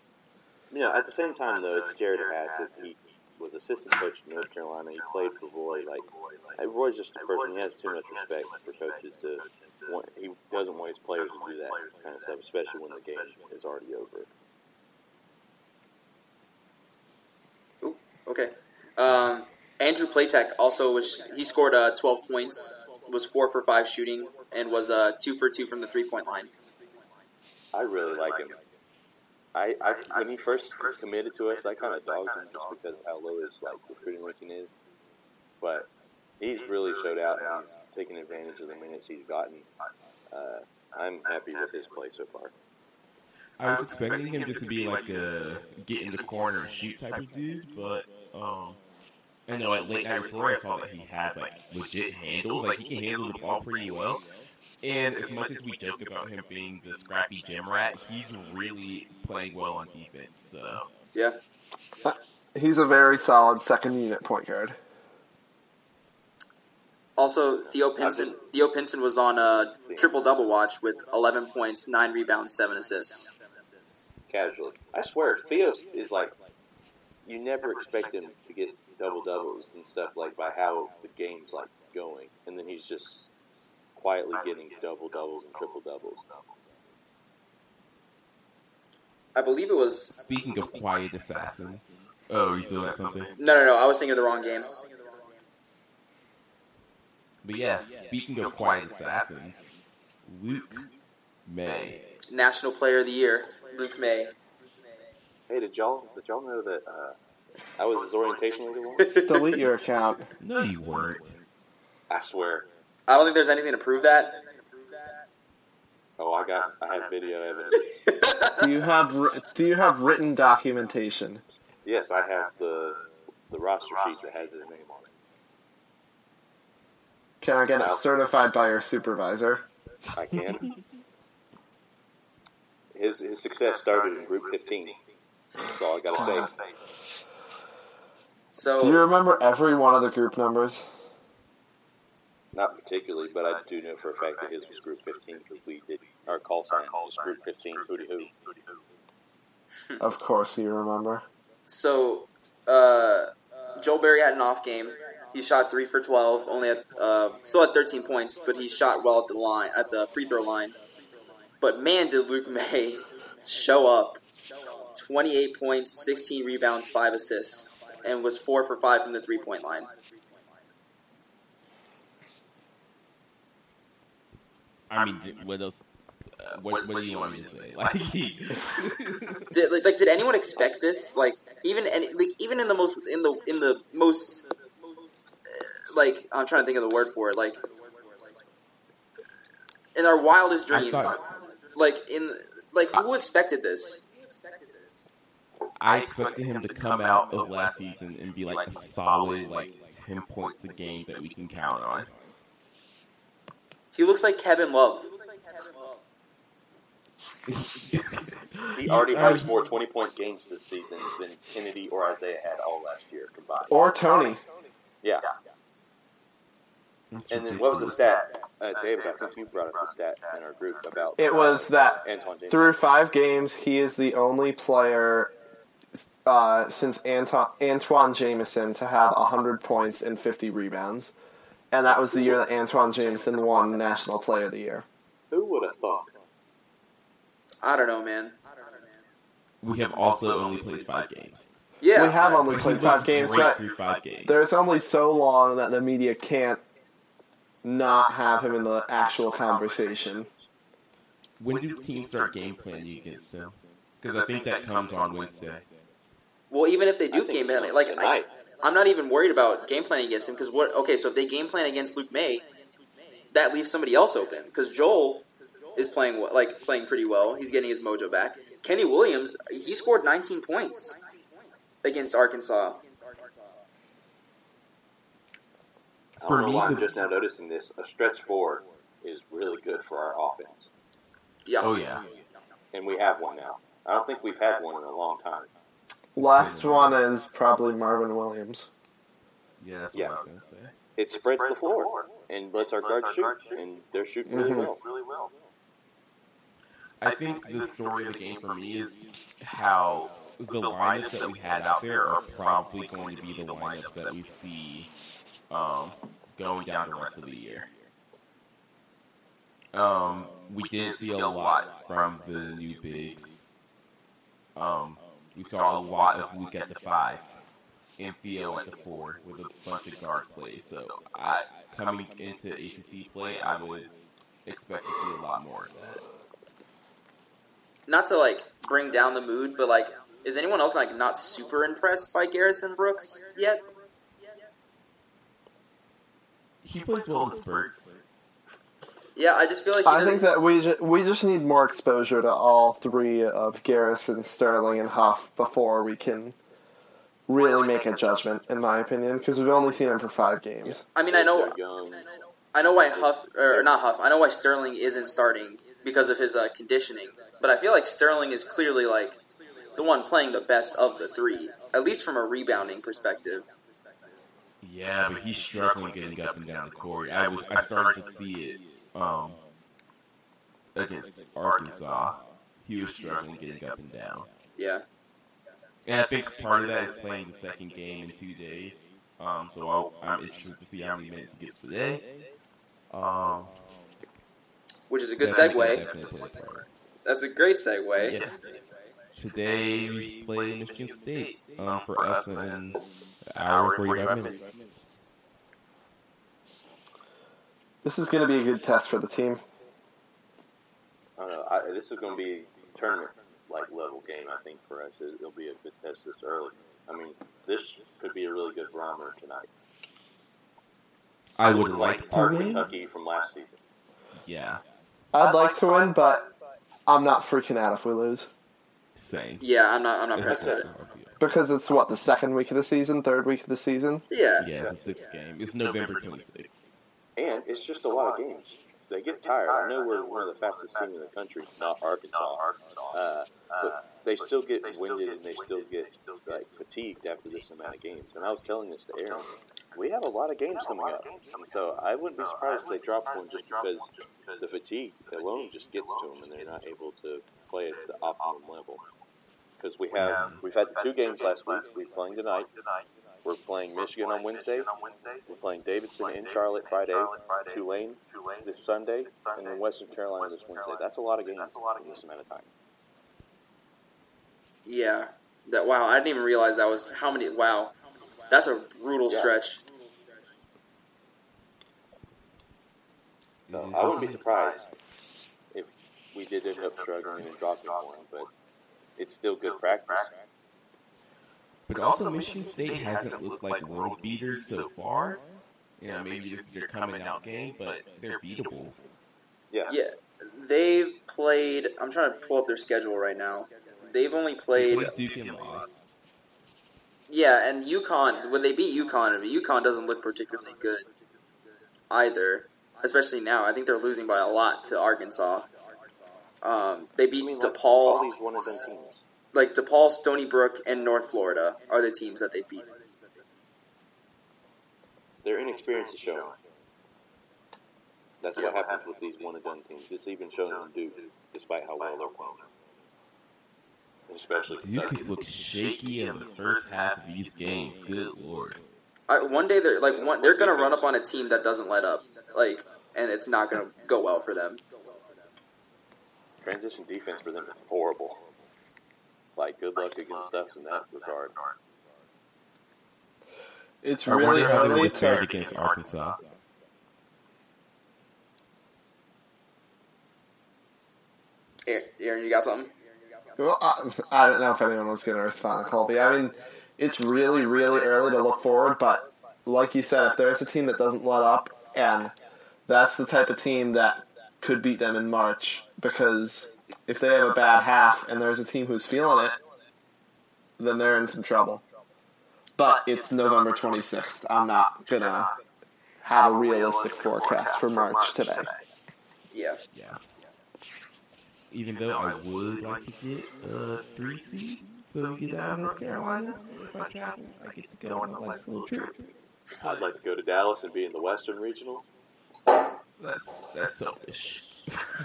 You know, at the same time, though, it's Jerod Haase. He was assistant coach in North Carolina. He played for Roy. Like, Roy's just a person. He has too much respect for coaches to. Want, he doesn't want his players to do that kind of stuff, especially when the game is already over. Okay. Um, Andrew Platek also was. He scored uh, 12 points, was four for five shooting, and was uh, two for two from the three point line. I really like him. I, I when he first committed to us, I kind of dogged him just because how low his like recruiting ranking is. But he's really showed out and he's taken advantage of the minutes he's gotten. Uh, I'm happy with his play so far. I was expecting him just to be like a get in the corner shoot type of dude, but um, I know at late night report I saw that he has like legit handles, like he can handle the ball pretty well. And as much as we joke about him being the scrappy gym rat, he's really playing well on defense. So Yeah. Uh, he's a very solid second unit point guard. Also, Theo Pinson. Theo Pinson was on a triple double watch with 11 points, nine rebounds, seven assists. Casually, I swear, Theo is like you never expect him to get double doubles and stuff like by how the game's like going, and then he's just quietly getting double doubles and triple doubles. I believe it was. speaking of quiet assassins, oh, you still got something? No, no, no. I was thinking of the wrong game. But yeah, speaking of quiet assassins, Luke May. National Player of the Year, Luke May. Hey, did y'all did y'all know that uh, I was his orientation leader once? [LAUGHS] Delete your account. No, you weren't. I swear. I don't think there's anything to prove that. Oh, I got I have video evidence. [LAUGHS] Do you have Do you have written documentation? Yes, I have the the roster sheet that has his name on it. Can I get it certified by your supervisor? I can. His his success started in Group 15. That's all I gotta say. So, Do you remember every one of the group numbers? Not particularly, but I do know for a fact that his was Group 15 because we did our call sign was Group 15 Hootie Hoo. [LAUGHS] Of course you remember. so uh, Joel Berry had an off game. He shot three for 12, only at, uh, still at 13 points, but he shot well at the line, at the free throw line. But man, did Luke [LAUGHS] May show up. 28 points, 16 rebounds, 5 assists, and was 4 for 5 from the three point line. I mean, did- what else? Uh, what, what do you want me to say? [LAUGHS] Like, [LAUGHS] Did, like, like, did anyone expect this? Like, even any, like, even in the most, in the, in the most, uh, like, I'm trying to think of the word for it. Like, in our wildest dreams, thought- like in, like, who expected this? I expected him to come out of last season and be like a solid, like ten points a game that we can count on. He looks like Kevin Love. He already has more 20 point games this season than Kennedy or Isaiah had all last year combined. Or Tony. Yeah. It's And then what was the stat? Uh, David, I think you brought up the stat in our group about It was that through five games, he is the only player uh, since Anto- Antawn Jamison to have 100 points and 50 rebounds. And that was the year that Antawn Jamison won National Player of the Year. Who would have thought? I don't know, man. We have also only played five games. Yeah, we have only played five games, great but through five games. there's only so long that the media can't not have him in the actual conversation. When do teams start game planning against him? Because I think that comes on Wednesday. Well, even if they do game so. plan, like I, Tonight. I'm not even worried about game planning against him because what? Okay, so if they game plan against Luke May, that leaves somebody else open because Joel is playing well- like playing pretty well. He's getting his mojo back. Kenny Williams, he scored 19 points against Arkansas. I For don't know me, why I'm just now noticing this. A stretch four is really good for our offense. Yeah. Oh yeah, And we have one now. I don't think we've had one in a long time. Last one is probably Marvin Williams. yeah, that's what Yeah. I was gonna say. It spreads the floor and lets our guards shoot, and they're shooting really Mhm. well. Really well. I think the story of the game for me is how the lineups that we had out there are probably going to be the lineups that we see um, going down the rest of the year. Um, we didn't see a lot from the new bigs. Um, we saw a lot of Luke at the five and Theo at the four with a bunch of guard play. So, I, coming into ACC play, I would expect to see a lot more of that. Not to like bring down the mood, but like, is anyone else like not super impressed by Garrison Brooks yet? He plays well in spurts. Yeah, I just feel like I think that we ju- we just need more exposure to all three of Garrison, Sterling, and Huff before we can really make a judgment, in my opinion, because we've only seen him for five games. I mean, I know, I know why Huff or not Huff. I know why Sterling isn't starting because of his uh, conditioning. But I feel like Sterling is clearly like the one playing the best of the three, at least from a rebounding perspective. Yeah, but he's struggling getting up and down the court. I was I started to see it um, against Arkansas. He was struggling getting up and down. Yeah, And I think part of that is playing the second game in two days. Um, so I'll, I'm interested to see how many minutes he gets today. Um, which is a good I segue. definitely played a part. That's a great segue. Yeah. Today we play Michigan State um, for us in an hour and 45 minutes. This is going to be a good test for the team. I don't know. I, this is going to be a tournament like level game. I think for us, it, it'll be a good test this early. I mean, this could be a really good barometer tonight. I This would is like to win. Kentucky from last season. Yeah, I'd like to win, but I'm not freaking out if we lose same. Yeah, I'm not. I'm not That's pressed with it. because it's what the second week of the season, third week of the season. Yeah, Yeah, it's a sixth game. It's November 26th. And it's just a lot of games. They get tired. I know we're one of the fastest teams in the country, not Arkansas, uh, but they still get winded and they still get like fatigued after this amount of games. And I was telling this to Aaron, we have a lot of games coming up, so I wouldn't be surprised if they drop one just because the fatigue alone just gets to them and they're not able to play at the optimum level. Because we have we've had the two games last week. We're playing tonight. We're playing Michigan on Wednesday. We're playing Davidson in Charlotte Friday, Tulane this Sunday, and then Western Carolina this Wednesday. That's a lot of games in this amount of time. yeah. That wow, I didn't even realize that was how many. Wow, that's a brutal Yeah. stretch. So mm-hmm. I wouldn't be surprised if we did end up struggling and dropping one, but it's still good practice. But also, Michigan State hasn't looked like world beaters so far. You know, maybe this is their coming out game, but they're beatable. Yeah. Yeah, they've played. I'm trying to pull up their schedule right now. They've only They played. played Duke and lost. Yeah, and UConn when they beat UConn, UConn doesn't look particularly good either. Especially now, I think they're losing by a lot to Arkansas. Um, they beat I mean, like, all DePaul, these one and like DePaul, Stony Brook, and North Florida are the teams that they beat. Their inexperience is showing. That's what happens with these one and done teams. It's even shown on Duke, despite how well they're playing. And especially Duke Kentucky. has looked shaky in the first half of these games. Good lord. I, one day they're like one, they're gonna run up on a team that doesn't let up, like, and it's not gonna go well for them. transition defense for them is horrible. Like, good luck against us in that regard. It's I really wonder how they early would fare to. against Arkansas. Aaron, Aaron, you got something? Well, I, I don't know if anyone was going to respond to Colby. I mean, it's really, really early to look forward, but like you said, if there's a team that doesn't let up, and that's the type of team that could beat them in March, because if they have a bad half and there's a team who's feeling it, then they're in some trouble. But it's November 26th. I'm not going to have a realistic forecast for March today. Yeah. Yeah. Even though I would like to get a three seed, so we get out of North Carolina. So if I travel, I get to go on a nice little trip. I'd like to go to Dallas and be in the Western Regional. That's that's selfish.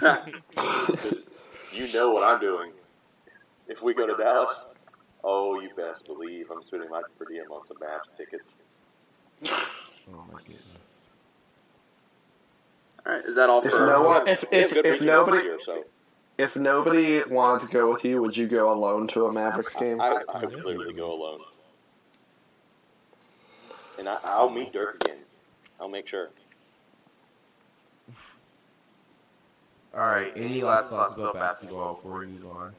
[LAUGHS] [LAUGHS] You know what I'm doing. If we go to Dallas, oh, you best believe I'm spending my per diem on some Mavs tickets. [LAUGHS] Oh my goodness. All right, is that all If for? no one, if We have if, if nobody year, so if nobody wanted to go with you, would you go alone to a Mavericks game? I, I would literally go alone. And I, I'll meet Dirk again. I'll make sure. All right. Any last thoughts about basketball before we move on?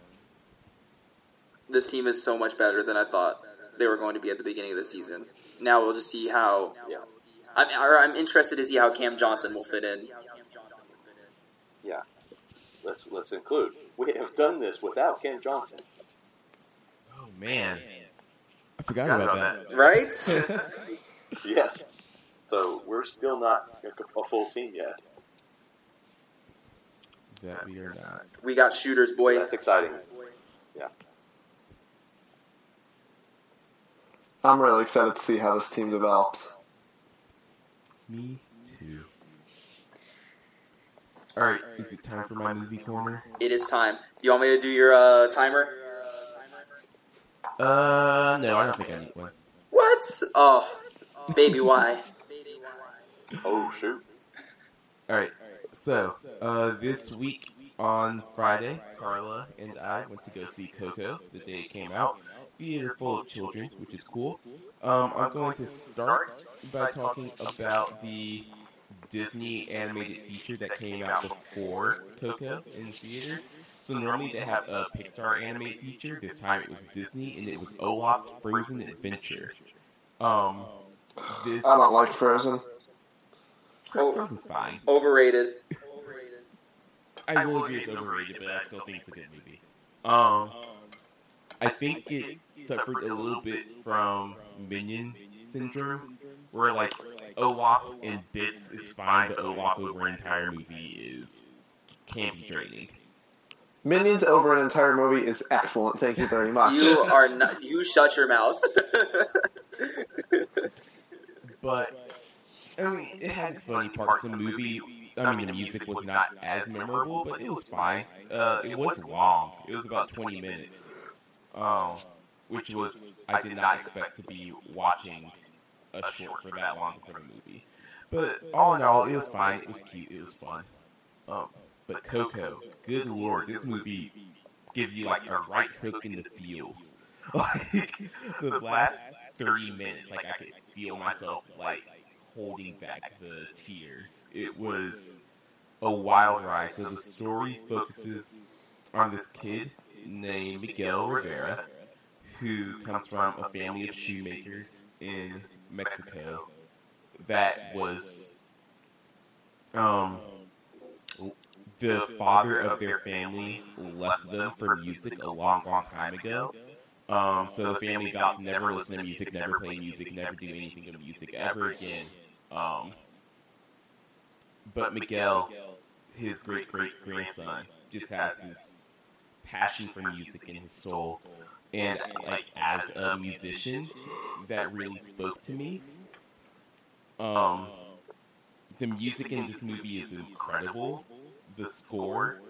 this team is so much better than I thought they were going to be at the beginning of the season. Now we'll just see how. Yeah. I'm, I'm interested to see how Cam Johnson will fit in. Yeah. Let's let's include. We have done this without Cam Johnson. Oh man, I forgot about that. Right? [LAUGHS] [LAUGHS] Yes. So we're still not a full team yet. That we are not. we got shooters, boy. That's exciting. Yeah. I'm really excited to see how this team develops. Me too. All right. Is it time for my movie corner? It is time. You want me to do your uh, timer? Uh, no, I don't think I need one. What? Oh, baby, why? Oh shoot. All right. So, uh, this week on Friday, Carla and I went to go see Coco the day it came out. Theater full of children, which is cool. Um, I'm going to start by talking about the Disney animated feature that came out before Coco in theaters. So normally they have a Pixar animated feature. This time it was Disney, and it was Olaf's Frozen Adventure. Um, this I don't like Frozen. Oh. Frozen's fine. Overrated. I will agree it's overrated, but I still think it's a good movie. Um, I think it suffered a little bit from Minion syndrome, where like Olaf in bits is fine, but Olaf over an entire movie is can't be draining. Minions over an entire movie is excellent. Thank you very much. You are not. [LAUGHS] You shut your mouth. [LAUGHS] But I mean, it had its funny parts. The movie, I mean, the music was not as memorable, but it was fine. Uh, it was long. It was about twenty minutes, um, which was I did not expect to be watching a short for that long for the movie. But all in all, it was fine. It was cute. It was fun. Um, but Coco, good lord, this movie gives you like a right hook in the feels. [LAUGHS] [LAUGHS] Like the last thirty minutes, like I could feel myself like holding back the tears. It was a wild ride. So the story focuses on this kid named Miguel Rivera, who comes from a family of shoemakers in Mexico that was um the father of their family left them for music a long, long time ago. Um, so the family vowed to never listen to music, never play music, never do anything of music ever again. Um, but Miguel, his great great grandson, just has this passion for music in his soul, and like as a musician, that really spoke to me. Um, the music in this movie is incredible. The score,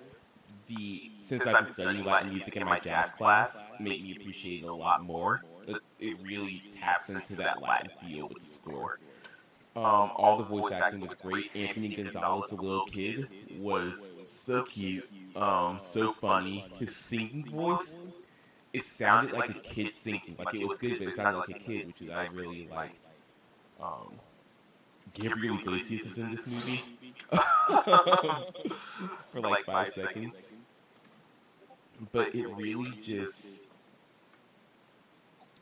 the since I've been studying Latin music in my jazz class, made me appreciate it a lot more. It, it really taps into that Latin feel with the score. Um, all the voice acting was great. Anthony Gonzalez, the little kid, was so cute, um, so funny. His singing voice, it sounded like a kid singing. Like it was good, but it sounded like a kid, which I really liked. Um, Gabriel Iglesias is in this movie [LAUGHS] [LAUGHS] for like five seconds, but it really just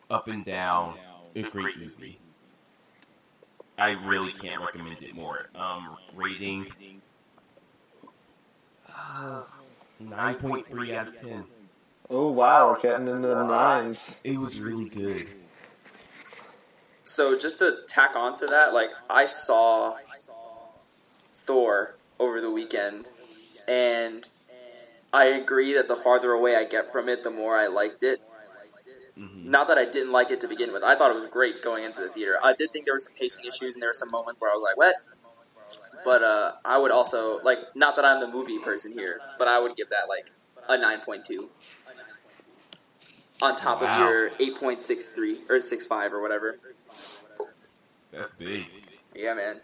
up and down a great movie. I really can't recommend it more. Um, rating nine point three out of ten. Oh wow, getting into the nines. It was really good. So just to tack on to that, like I saw Thor over the weekend, and I agree that the farther away I get from it, the more I liked it. Mhm. Not that I didn't like it to begin with. I thought it was great going into the theater. I did think there were some pacing issues, and there were some moments where I was like, "What?" But uh, I would also like, not that I'm the movie person here, but I would give that like a nine point two on top Wow. of your eight point six three or six five or whatever. That's big. Yeah, man.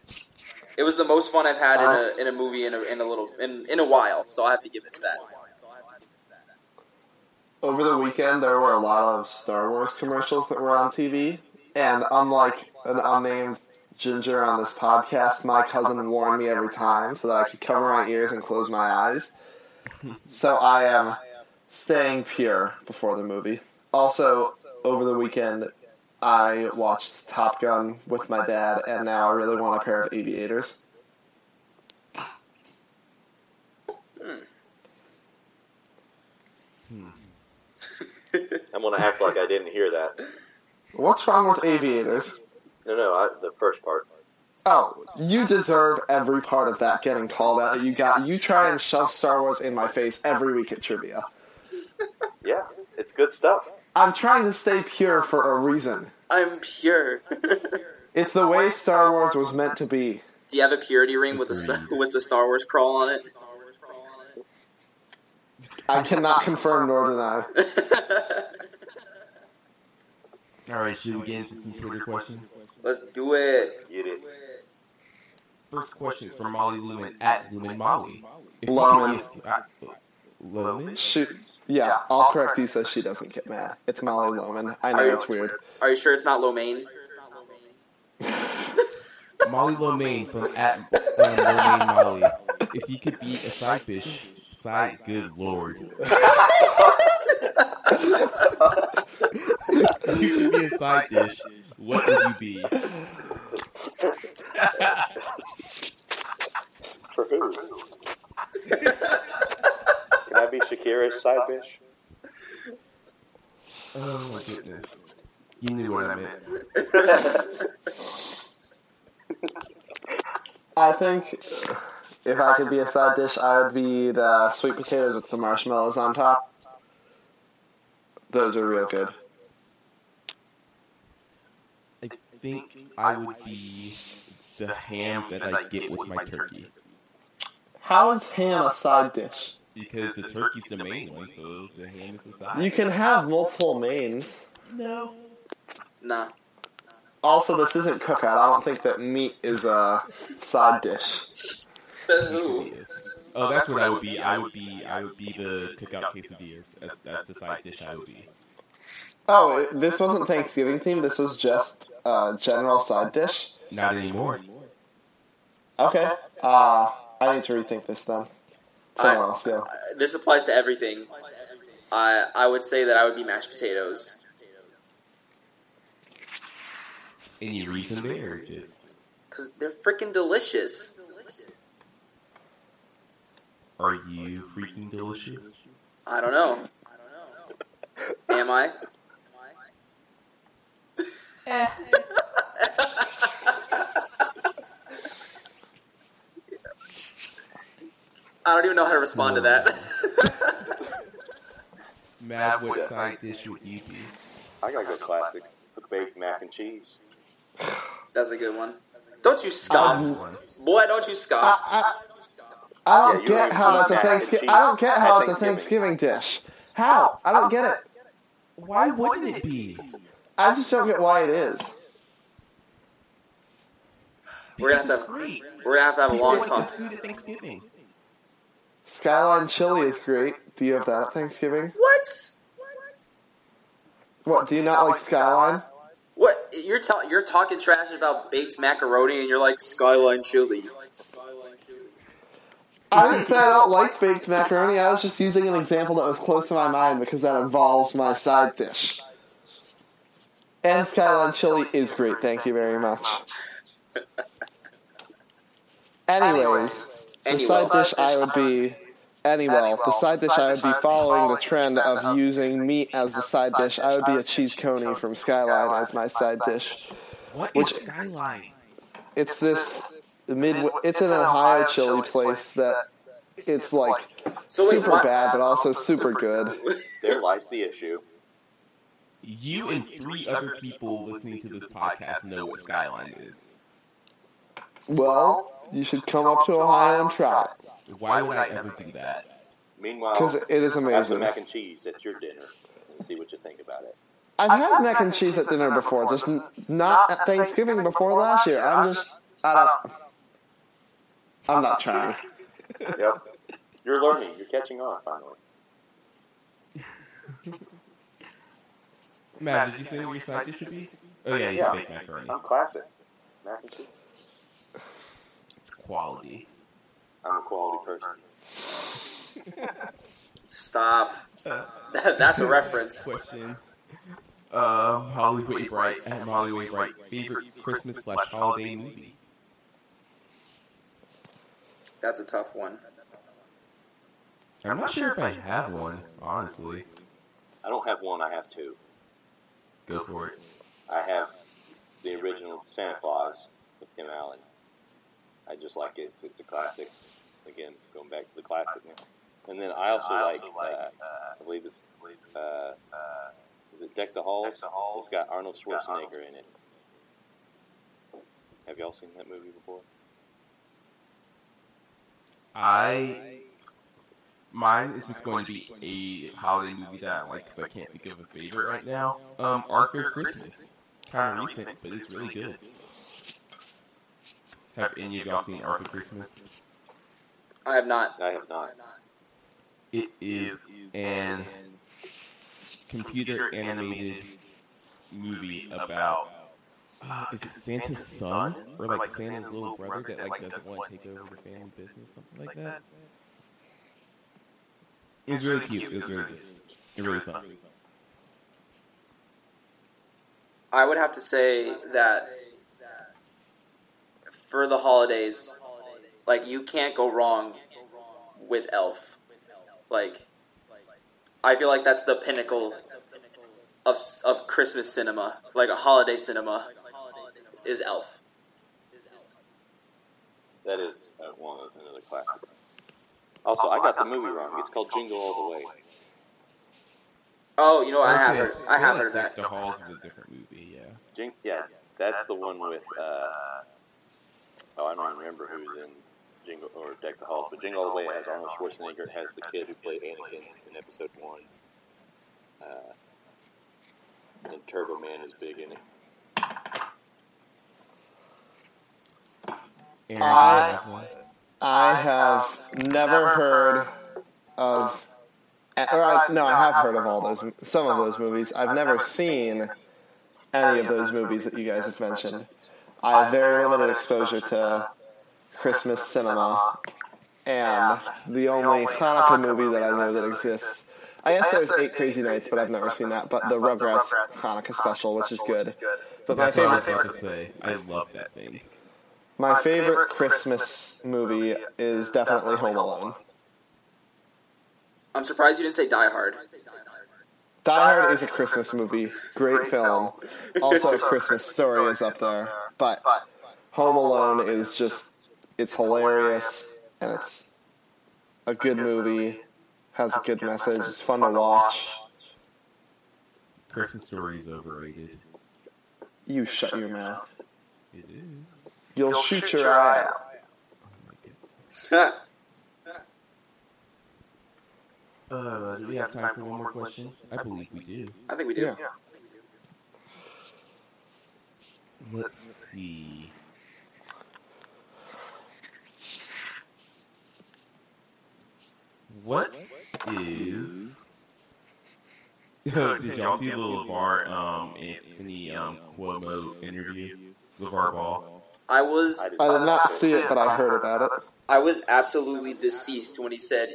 It was the most fun I've had in a in a movie in a in a little in in a while. So I have to give it to that. Over the weekend, there were a lot of Star Wars commercials that were on TV, and unlike an unnamed ginger on this podcast, my cousin warned me every time so that I could cover my ears and close my eyes. So I am staying pure before the movie. Also, over the weekend, I watched Top Gun with my dad, and now I really want a pair of aviators. [LAUGHS] I'm gonna act like I didn't hear that. What's wrong with aviators? No, no, I, the first part. Oh, you deserve every part of that getting called out. You got you try and shove Star Wars in my face every week at trivia. [LAUGHS] Yeah, it's good stuff. I'm trying to stay pure for a reason. I'm pure. [LAUGHS] It's the way Star Wars was meant to be. Do you have a purity ring with the with the Star Wars crawl on it? I cannot confirm nor deny. [LAUGHS] All right, should we get into some Twitter questions? Let's do it. You did. First question is from Molly Lumen at Lumen Molly. If you Loman. could be a- uh, Loman? She, yeah, I'll correct you so she doesn't get mad. It's Molly Loman. I know it's weird. Are you sure it's not lo mein? [LAUGHS] Molly Lomain from at um, Lomain Molly. If you could be a side dish, side good lord. [LAUGHS] you could be a side dish, what would you be? For who? Can I be Shakira's side dish? Oh my goodness. You knew what I meant. [LAUGHS] I think if I could be a side dish, I would be the sweet potatoes with the marshmallows on top. Those are real good. I think I would be the ham that I get with my turkey. How is ham a side dish? Because the turkey's the main one, so the ham is the side. You can have multiple mains. no. Nah. Also, this isn't cookout. I don't think that meat is a side dish. Says who? Quesadillas. Oh, that's what I would be. I would be. I would be the cookout quesadillas. That's, that's the side dish I would be. Oh, it- this wasn't Thanksgiving themed. This was just a general side dish. Not anymore. Okay. Uh, I need to rethink this then. Someone else go. This applies to everything. I I would say that I would be mashed potatoes. Any reason there? Just Because they're freaking delicious. Are you freaking delicious? I don't know. Am I? I don't even know how to respond to that. [LAUGHS] Matt, what side dish would you be? I gotta go classic. The baked mac and cheese. That's a good one. Don't you scoff, Um, boy! Don't you scoff. I, I, I don't you get how that's a Thanksgiving. I don't get how at it's a Thanksgiving dish. How? I don't get it. Why wouldn't it be? I just don't get why it is. We're gonna have to it's great. We're gonna have to have a People long like talk. the food at Thanksgiving. Skyline chili is great. Do you have that at Thanksgiving? What? What? Do you not like Skyline? What? You're ta- you're talking trash about baked macaroni, and you're like skyline chili. I didn't say I don't like baked macaroni. I was just using an example that was close to my mind because that involves my side dish. And Skyline chili is great. Thank you very much. Anyways, the side dish I would be. Anyway, the side dish I would be following the trend of using meat as the side dish. I would be a cheese coney from Skyline as my side dish. What Which- is Skyline? It's this mid. It's an Ohio chili place that it's like So wait, super what- bad, but also super good. [LAUGHS] There lies the issue. You and three other people listening to this podcast know what Skyline is. Well, you should come up to Ohio and try it Why would I ever do that? Meanwhile, because it is have some amazing. mac and cheese at your dinner and see what you think about it. I've had mac and cheese at dinner before, just n- not at Thanksgiving before last year. I'm just, I don't. I'm not trying. [LAUGHS] Yep. You're learning. You're catching on finally. Matt, did you say what your side dish should be? Oh yeah, you Yeah. baked macaroni. I'm classic. Mac and cheese. It's quality. I'm a quality person. Stop. [LAUGHS] That's a reference. Question. Um, Holly Wainwright at Molly Wainwright favorite Christmas slash holiday movie. That's a tough one. I'm not sure if I have one, honestly. I don't have one. I have two. Go for it. I have the original Santa Claus with Tim Allen. I just like it. It's, it's a classic. Again, going back to the classicness. And then I also like, uh, I believe it's, uh, is it Deck the Halls? It's got Arnold Schwarzenegger in it. Have y'all seen that movie before? I mine is just going to be a holiday movie that I like because I can't think of a favorite right now. Um, Arthur Christmas, kind of recent, but it's really good. Have any of y'all seen Arthur Christmas? I have not. I have not. It is an computer animated movie about. Uh, is it Santa's son or like Santa's little brother that like doesn't want to take over the family business, something like that? It was really cute. It was really good. It was really fun. I would have to say that for the holidays, like you can't go wrong with Elf. Like, I feel like that's the pinnacle of of Christmas cinema, like a holiday cinema, is Elf. That is uh, one of another classic. Also, I got the movie wrong. It's called Jingle All the Way. Oh, you know, I have heard, I have heard that. The Halls is a different movie. Yeah. Jing- yeah, that's the one with. Uh, oh, I don't remember who's in Jingle or Deck the Halls, but Jingle All the Way has Arnold Schwarzenegger. It has the kid who played Anakin in Episode One. Uh, and Turbo Man is big in it. Aaron, I- do have? I have never heard of, or I, no, I have heard of all those, some of those movies. I've never seen any of those movies that you guys have mentioned. I have very limited exposure to Christmas cinema. and the only Hanukkah movie that I know that exists. I guess there's Eight Crazy Nights, but I've never seen that. But the Rugrats Hanukkah special, which is good. But my That's what I was favorite, about to say. I love that thing. My favorite Christmas movie is definitely Home Alone. I'm surprised you didn't say Die Hard. Die Hard is a Christmas movie, great film. [LAUGHS] Also, a Christmas Story is up there, but Home Alone is just it's hilarious and it's a good movie. Has a good message. It's fun to watch. Christmas Story is overrated. You shut your mouth. It is. You'll shoot your eye out. Oh my. I Uh, do we have time for one more question? I believe we do. I think we do. Yeah. Let's see. What is? [LAUGHS] Did y'all see the LaVar um, Anthony um, Cuomo interview? LaVar Ball. I was I did not see it, but I heard about it. I was absolutely deceased when he said,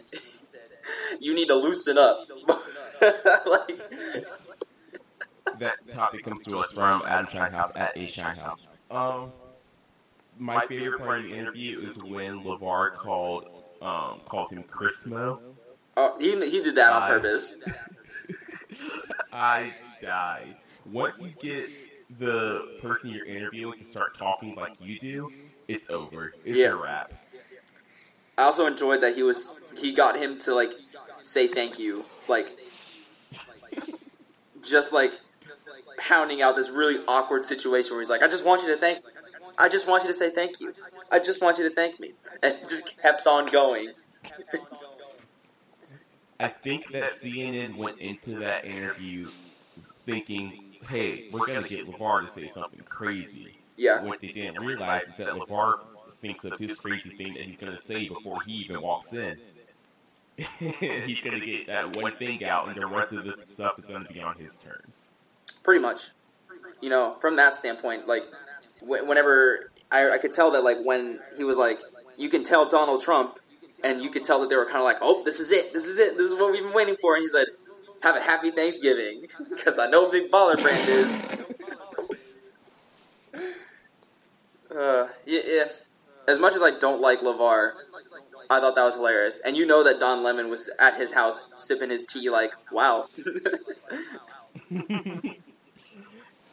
[LAUGHS] "You need to loosen up." [LAUGHS] like, That topic comes to us from Adam Shinehouse at A Shinehouse. Um, my favorite part of the interview is when LaVar called um, called him Chrismo. oh, he he did that on I- purpose. [LAUGHS] I died. Once you get the person you're interviewing to start talking like you do, it's over. It's Yeah. a wrap. I also enjoyed that he was he got him to like say thank you, like just like pounding out this really awkward situation where he's like, "I just want you to thank, I just want you to say thank you, I just want you to thank me," [LAUGHS] and he just kept on going. I think that CNN went into that interview thinking, "Hey, we're gonna get LaVar to say something crazy." Yeah, What they didn't realize is that LaVar thinks of his crazy thing that he's gonna say before he even walks in. [LAUGHS] he's gonna get that one thing out, and the rest of the stuff is gonna be on his terms. pretty much. You know, from that standpoint, like whenever I, I could tell that, like when he was like, you can tell Donald Trump, and you could tell that they were kind of like, oh, this is it, this is it, this is what we've been waiting for, and he said, have a happy Thanksgiving [LAUGHS] because I know Big Baller Brand is. [LAUGHS] uh, yeah, yeah. As much as I don't like LaVar, I thought that was hilarious, and you know that Don Lemon was at his house sipping his tea, like, wow. [LAUGHS]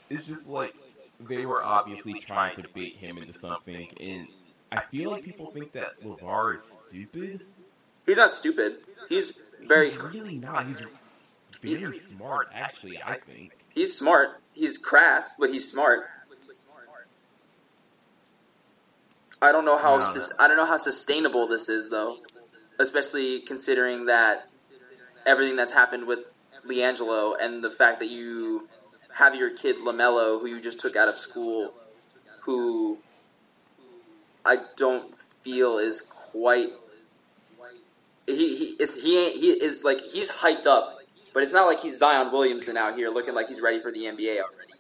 it's just like they were obviously trying to bait him into something, and I feel like people think that LaVar is stupid. He's not stupid. He's very He's really not. He's very smart, actually. I think. he's smart. He's crass, but he's smart. I don't know how No. sus- I don't know how sustainable this is though, especially considering that everything that's happened with LiAngelo and the fact that you have your kid LaMelo, who you just took out of school, who I don't feel is quite. He he is he ain't, he is like he's hyped up, but it's not like he's Zion Williamson out here looking like he's ready for the NBA already.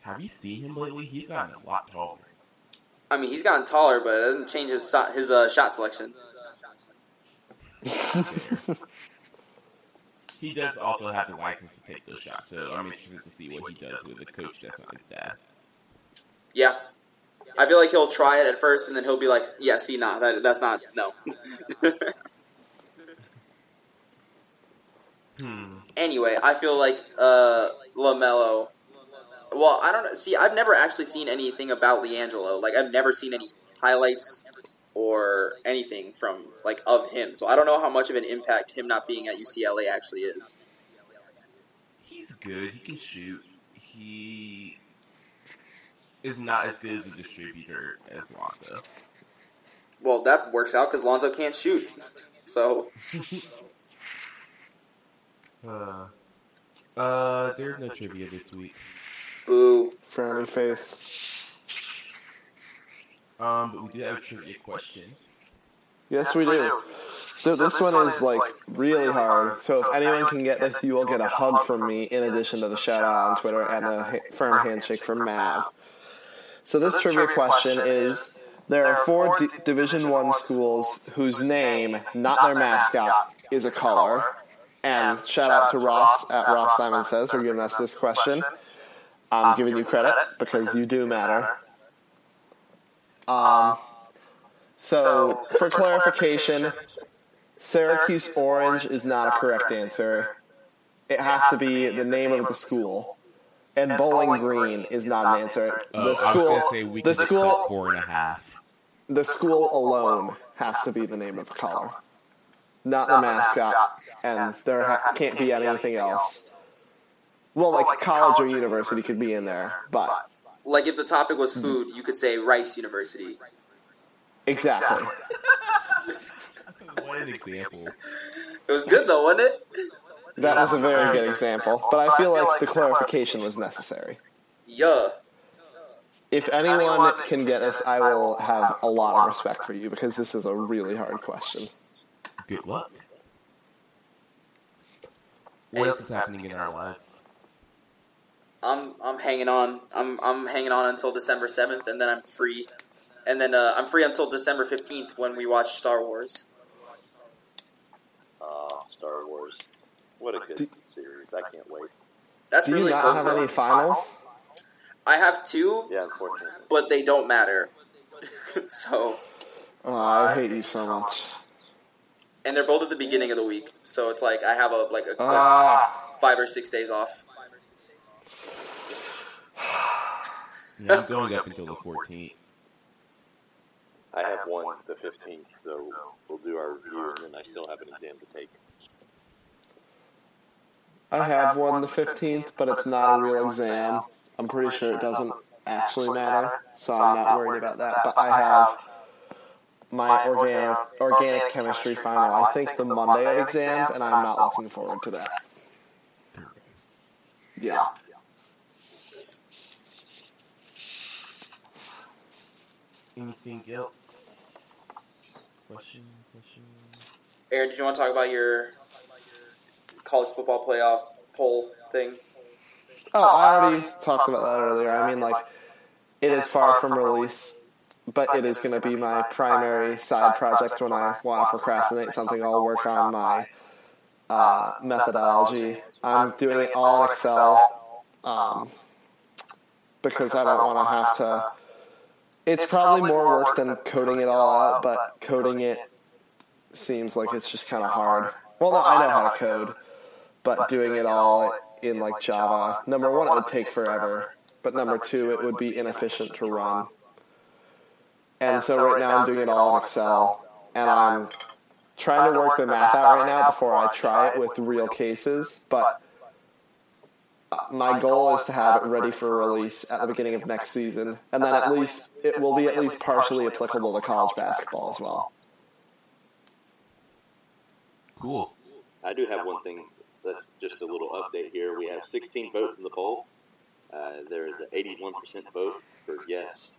Have you seen him lately? He's gotten a lot taller. I mean, he's gotten taller, but it doesn't change his his uh, shot selection. [LAUGHS] He does also have the license to take those shots, so I'm interested to see what he does with a coach that's not his dad. Yeah, I feel like he'll try it at first, and then he'll be like, "Yeah, see, nah, that, that's not no." [LAUGHS] Hmm. anyway, I feel like uh, LaMelo. Well, I don't know. See, I've never actually seen anything about LiAngelo. Like, I've never seen any highlights or anything from like of him. So I don't know how much of an impact him not being at UCLA actually is. He's good. He can shoot. He is not as good as a distributor as Lonzo. Well, that works out because Lonzo can't shoot. So [LAUGHS] Uh, uh, there's no trivia this week. boo. Frowny face. Um, but we do have a trivia question. Yes, we do. So this one is like really hard. So if anyone can get this, you will get a hug from me in addition to the shout out on Twitter and a ha- firm handshake from Mav. So this trivia question is: There are four D- Division One schools whose name, not their mascot, is a color. And shout out to Ross at Ross Simon Says for giving us this question. I'm giving you credit because you do matter. Um, so, for clarification, Syracuse Orange is not a correct answer. It has to be the name of the school. And Bowling Green is not an answer. Oh, The I was school, say we the school, four and a half. the school alone has to be the name of the color, not the mascot, and there ha- can't be anything else. Well, like college or university could be in there, but Like if the topic was Hmm. food, you could say Rice University. exactly. What an example. It was good though, wasn't it? That was a very good example, but I feel like the clarification was necessary. Yeah. If anyone can get this, I will have a lot of respect for you because this is a really hard question. Good luck. What else is happening in our lives? I'm I'm hanging on. I'm I'm hanging on until December seventh, and then I'm free. And then uh, I'm free until December fifteenth when we watch Star Wars. Uh, Star Wars. What a good Do- series. I can't wait. That's Do you really not have any finals? I have two, Yeah, unfortunately. but they don't matter. [LAUGHS] so, Oh, I hate you so much. And they're both at the beginning of the week. So it's like I have a like a quick Ah, five or six days off. [SIGHS] Yeah, I'm going up until the 14th. I have one the 15th, so we'll do our review, and then I still have an exam to take. I have one the 15th, but it's not a real exam. I'm pretty sure it doesn't actually matter, so I'm not worried about that. But I have my organic, organic chemistry final, I think the Monday of exams, and I'm not looking forward to that. Gross. Yeah. Anything else? Question? Question? Aaron, did you want to talk about your college football playoff poll thing? Oh, I already oh, talked about that earlier. I mean, like, it is far from release, but it is going to be my primary side project when I want to procrastinate something. I'll work on my uh, methodology. I'm doing it all in Excel um, because I don't want to have to. It's probably more work than coding it all out, but coding it seems like it's just kind of hard. Well, no, I know how to code, but doing it all in like Java, number one, it would take forever, but number two, it would be inefficient to run. And so right now I'm doing it all in Excel, and I'm trying to work the math out right now before I try it with real cases, but uh, my goal is to have it ready for release at the beginning of next season, and then at least it will be at least partially applicable to college basketball as well. Cool. I do have one thing. That's just a little update here. We have 16 votes in the poll. Uh, there is an 81% vote for yes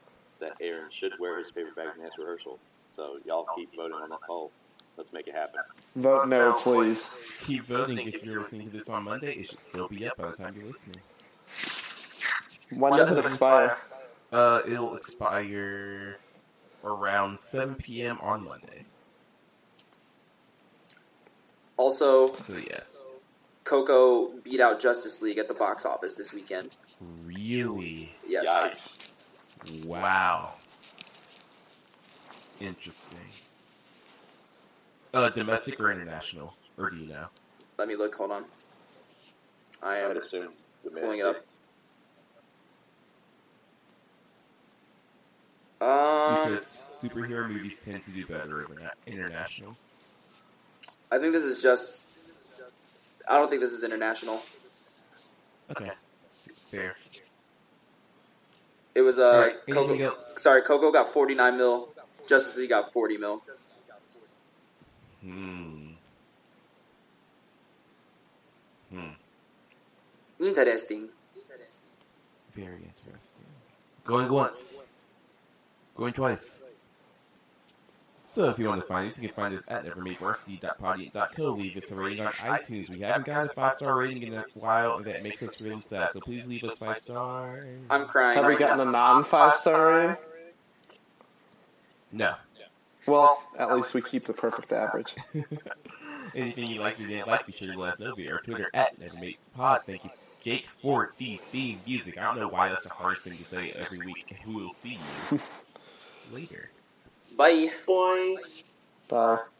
that Aaron should wear his paper bag in dance rehearsal. So y'all keep voting on that poll. Let's make it happen. Vote no, please. Keep voting. If you're listening to this on Monday, it should still be up by the time you're listening. When does it expire? Uh, it'll expire around 7 p.m. on Monday. Also, So yes, Coco beat out Justice League at the box office this weekend. really, Yes. Yikes. Wow, interesting. Uh, domestic or international, or do you know? Let me look. Hold on. I I am would assume the pulling it up. Um, Because superhero movies tend to do better interna- international. I think this is just. I don't think this is international. Okay, fair. It was uh, anything Coco. Sorry, Coco got forty nine mil. Justice League got forty mil. Hmm. Hmm. Interesting. Very interesting. Going once. Going twice. So if you want to find us, you can find us at nevermadevarsity.podium.co. Leave us a rating on iTunes. We haven't gotten a five star rating in a while, and that makes us really sad. So please leave us five stars. I'm crying. Have we gotten a non five star rating? No. Well, at least we keep the perfect average. [LAUGHS] Anything you like or didn't like, be sure to let us know via our Twitter at Pod. Thank you, Jake, for the theme music. I don't know why that's the hardest thing to say every week. And we will see you [LAUGHS] later. Bye. Bye. Tá.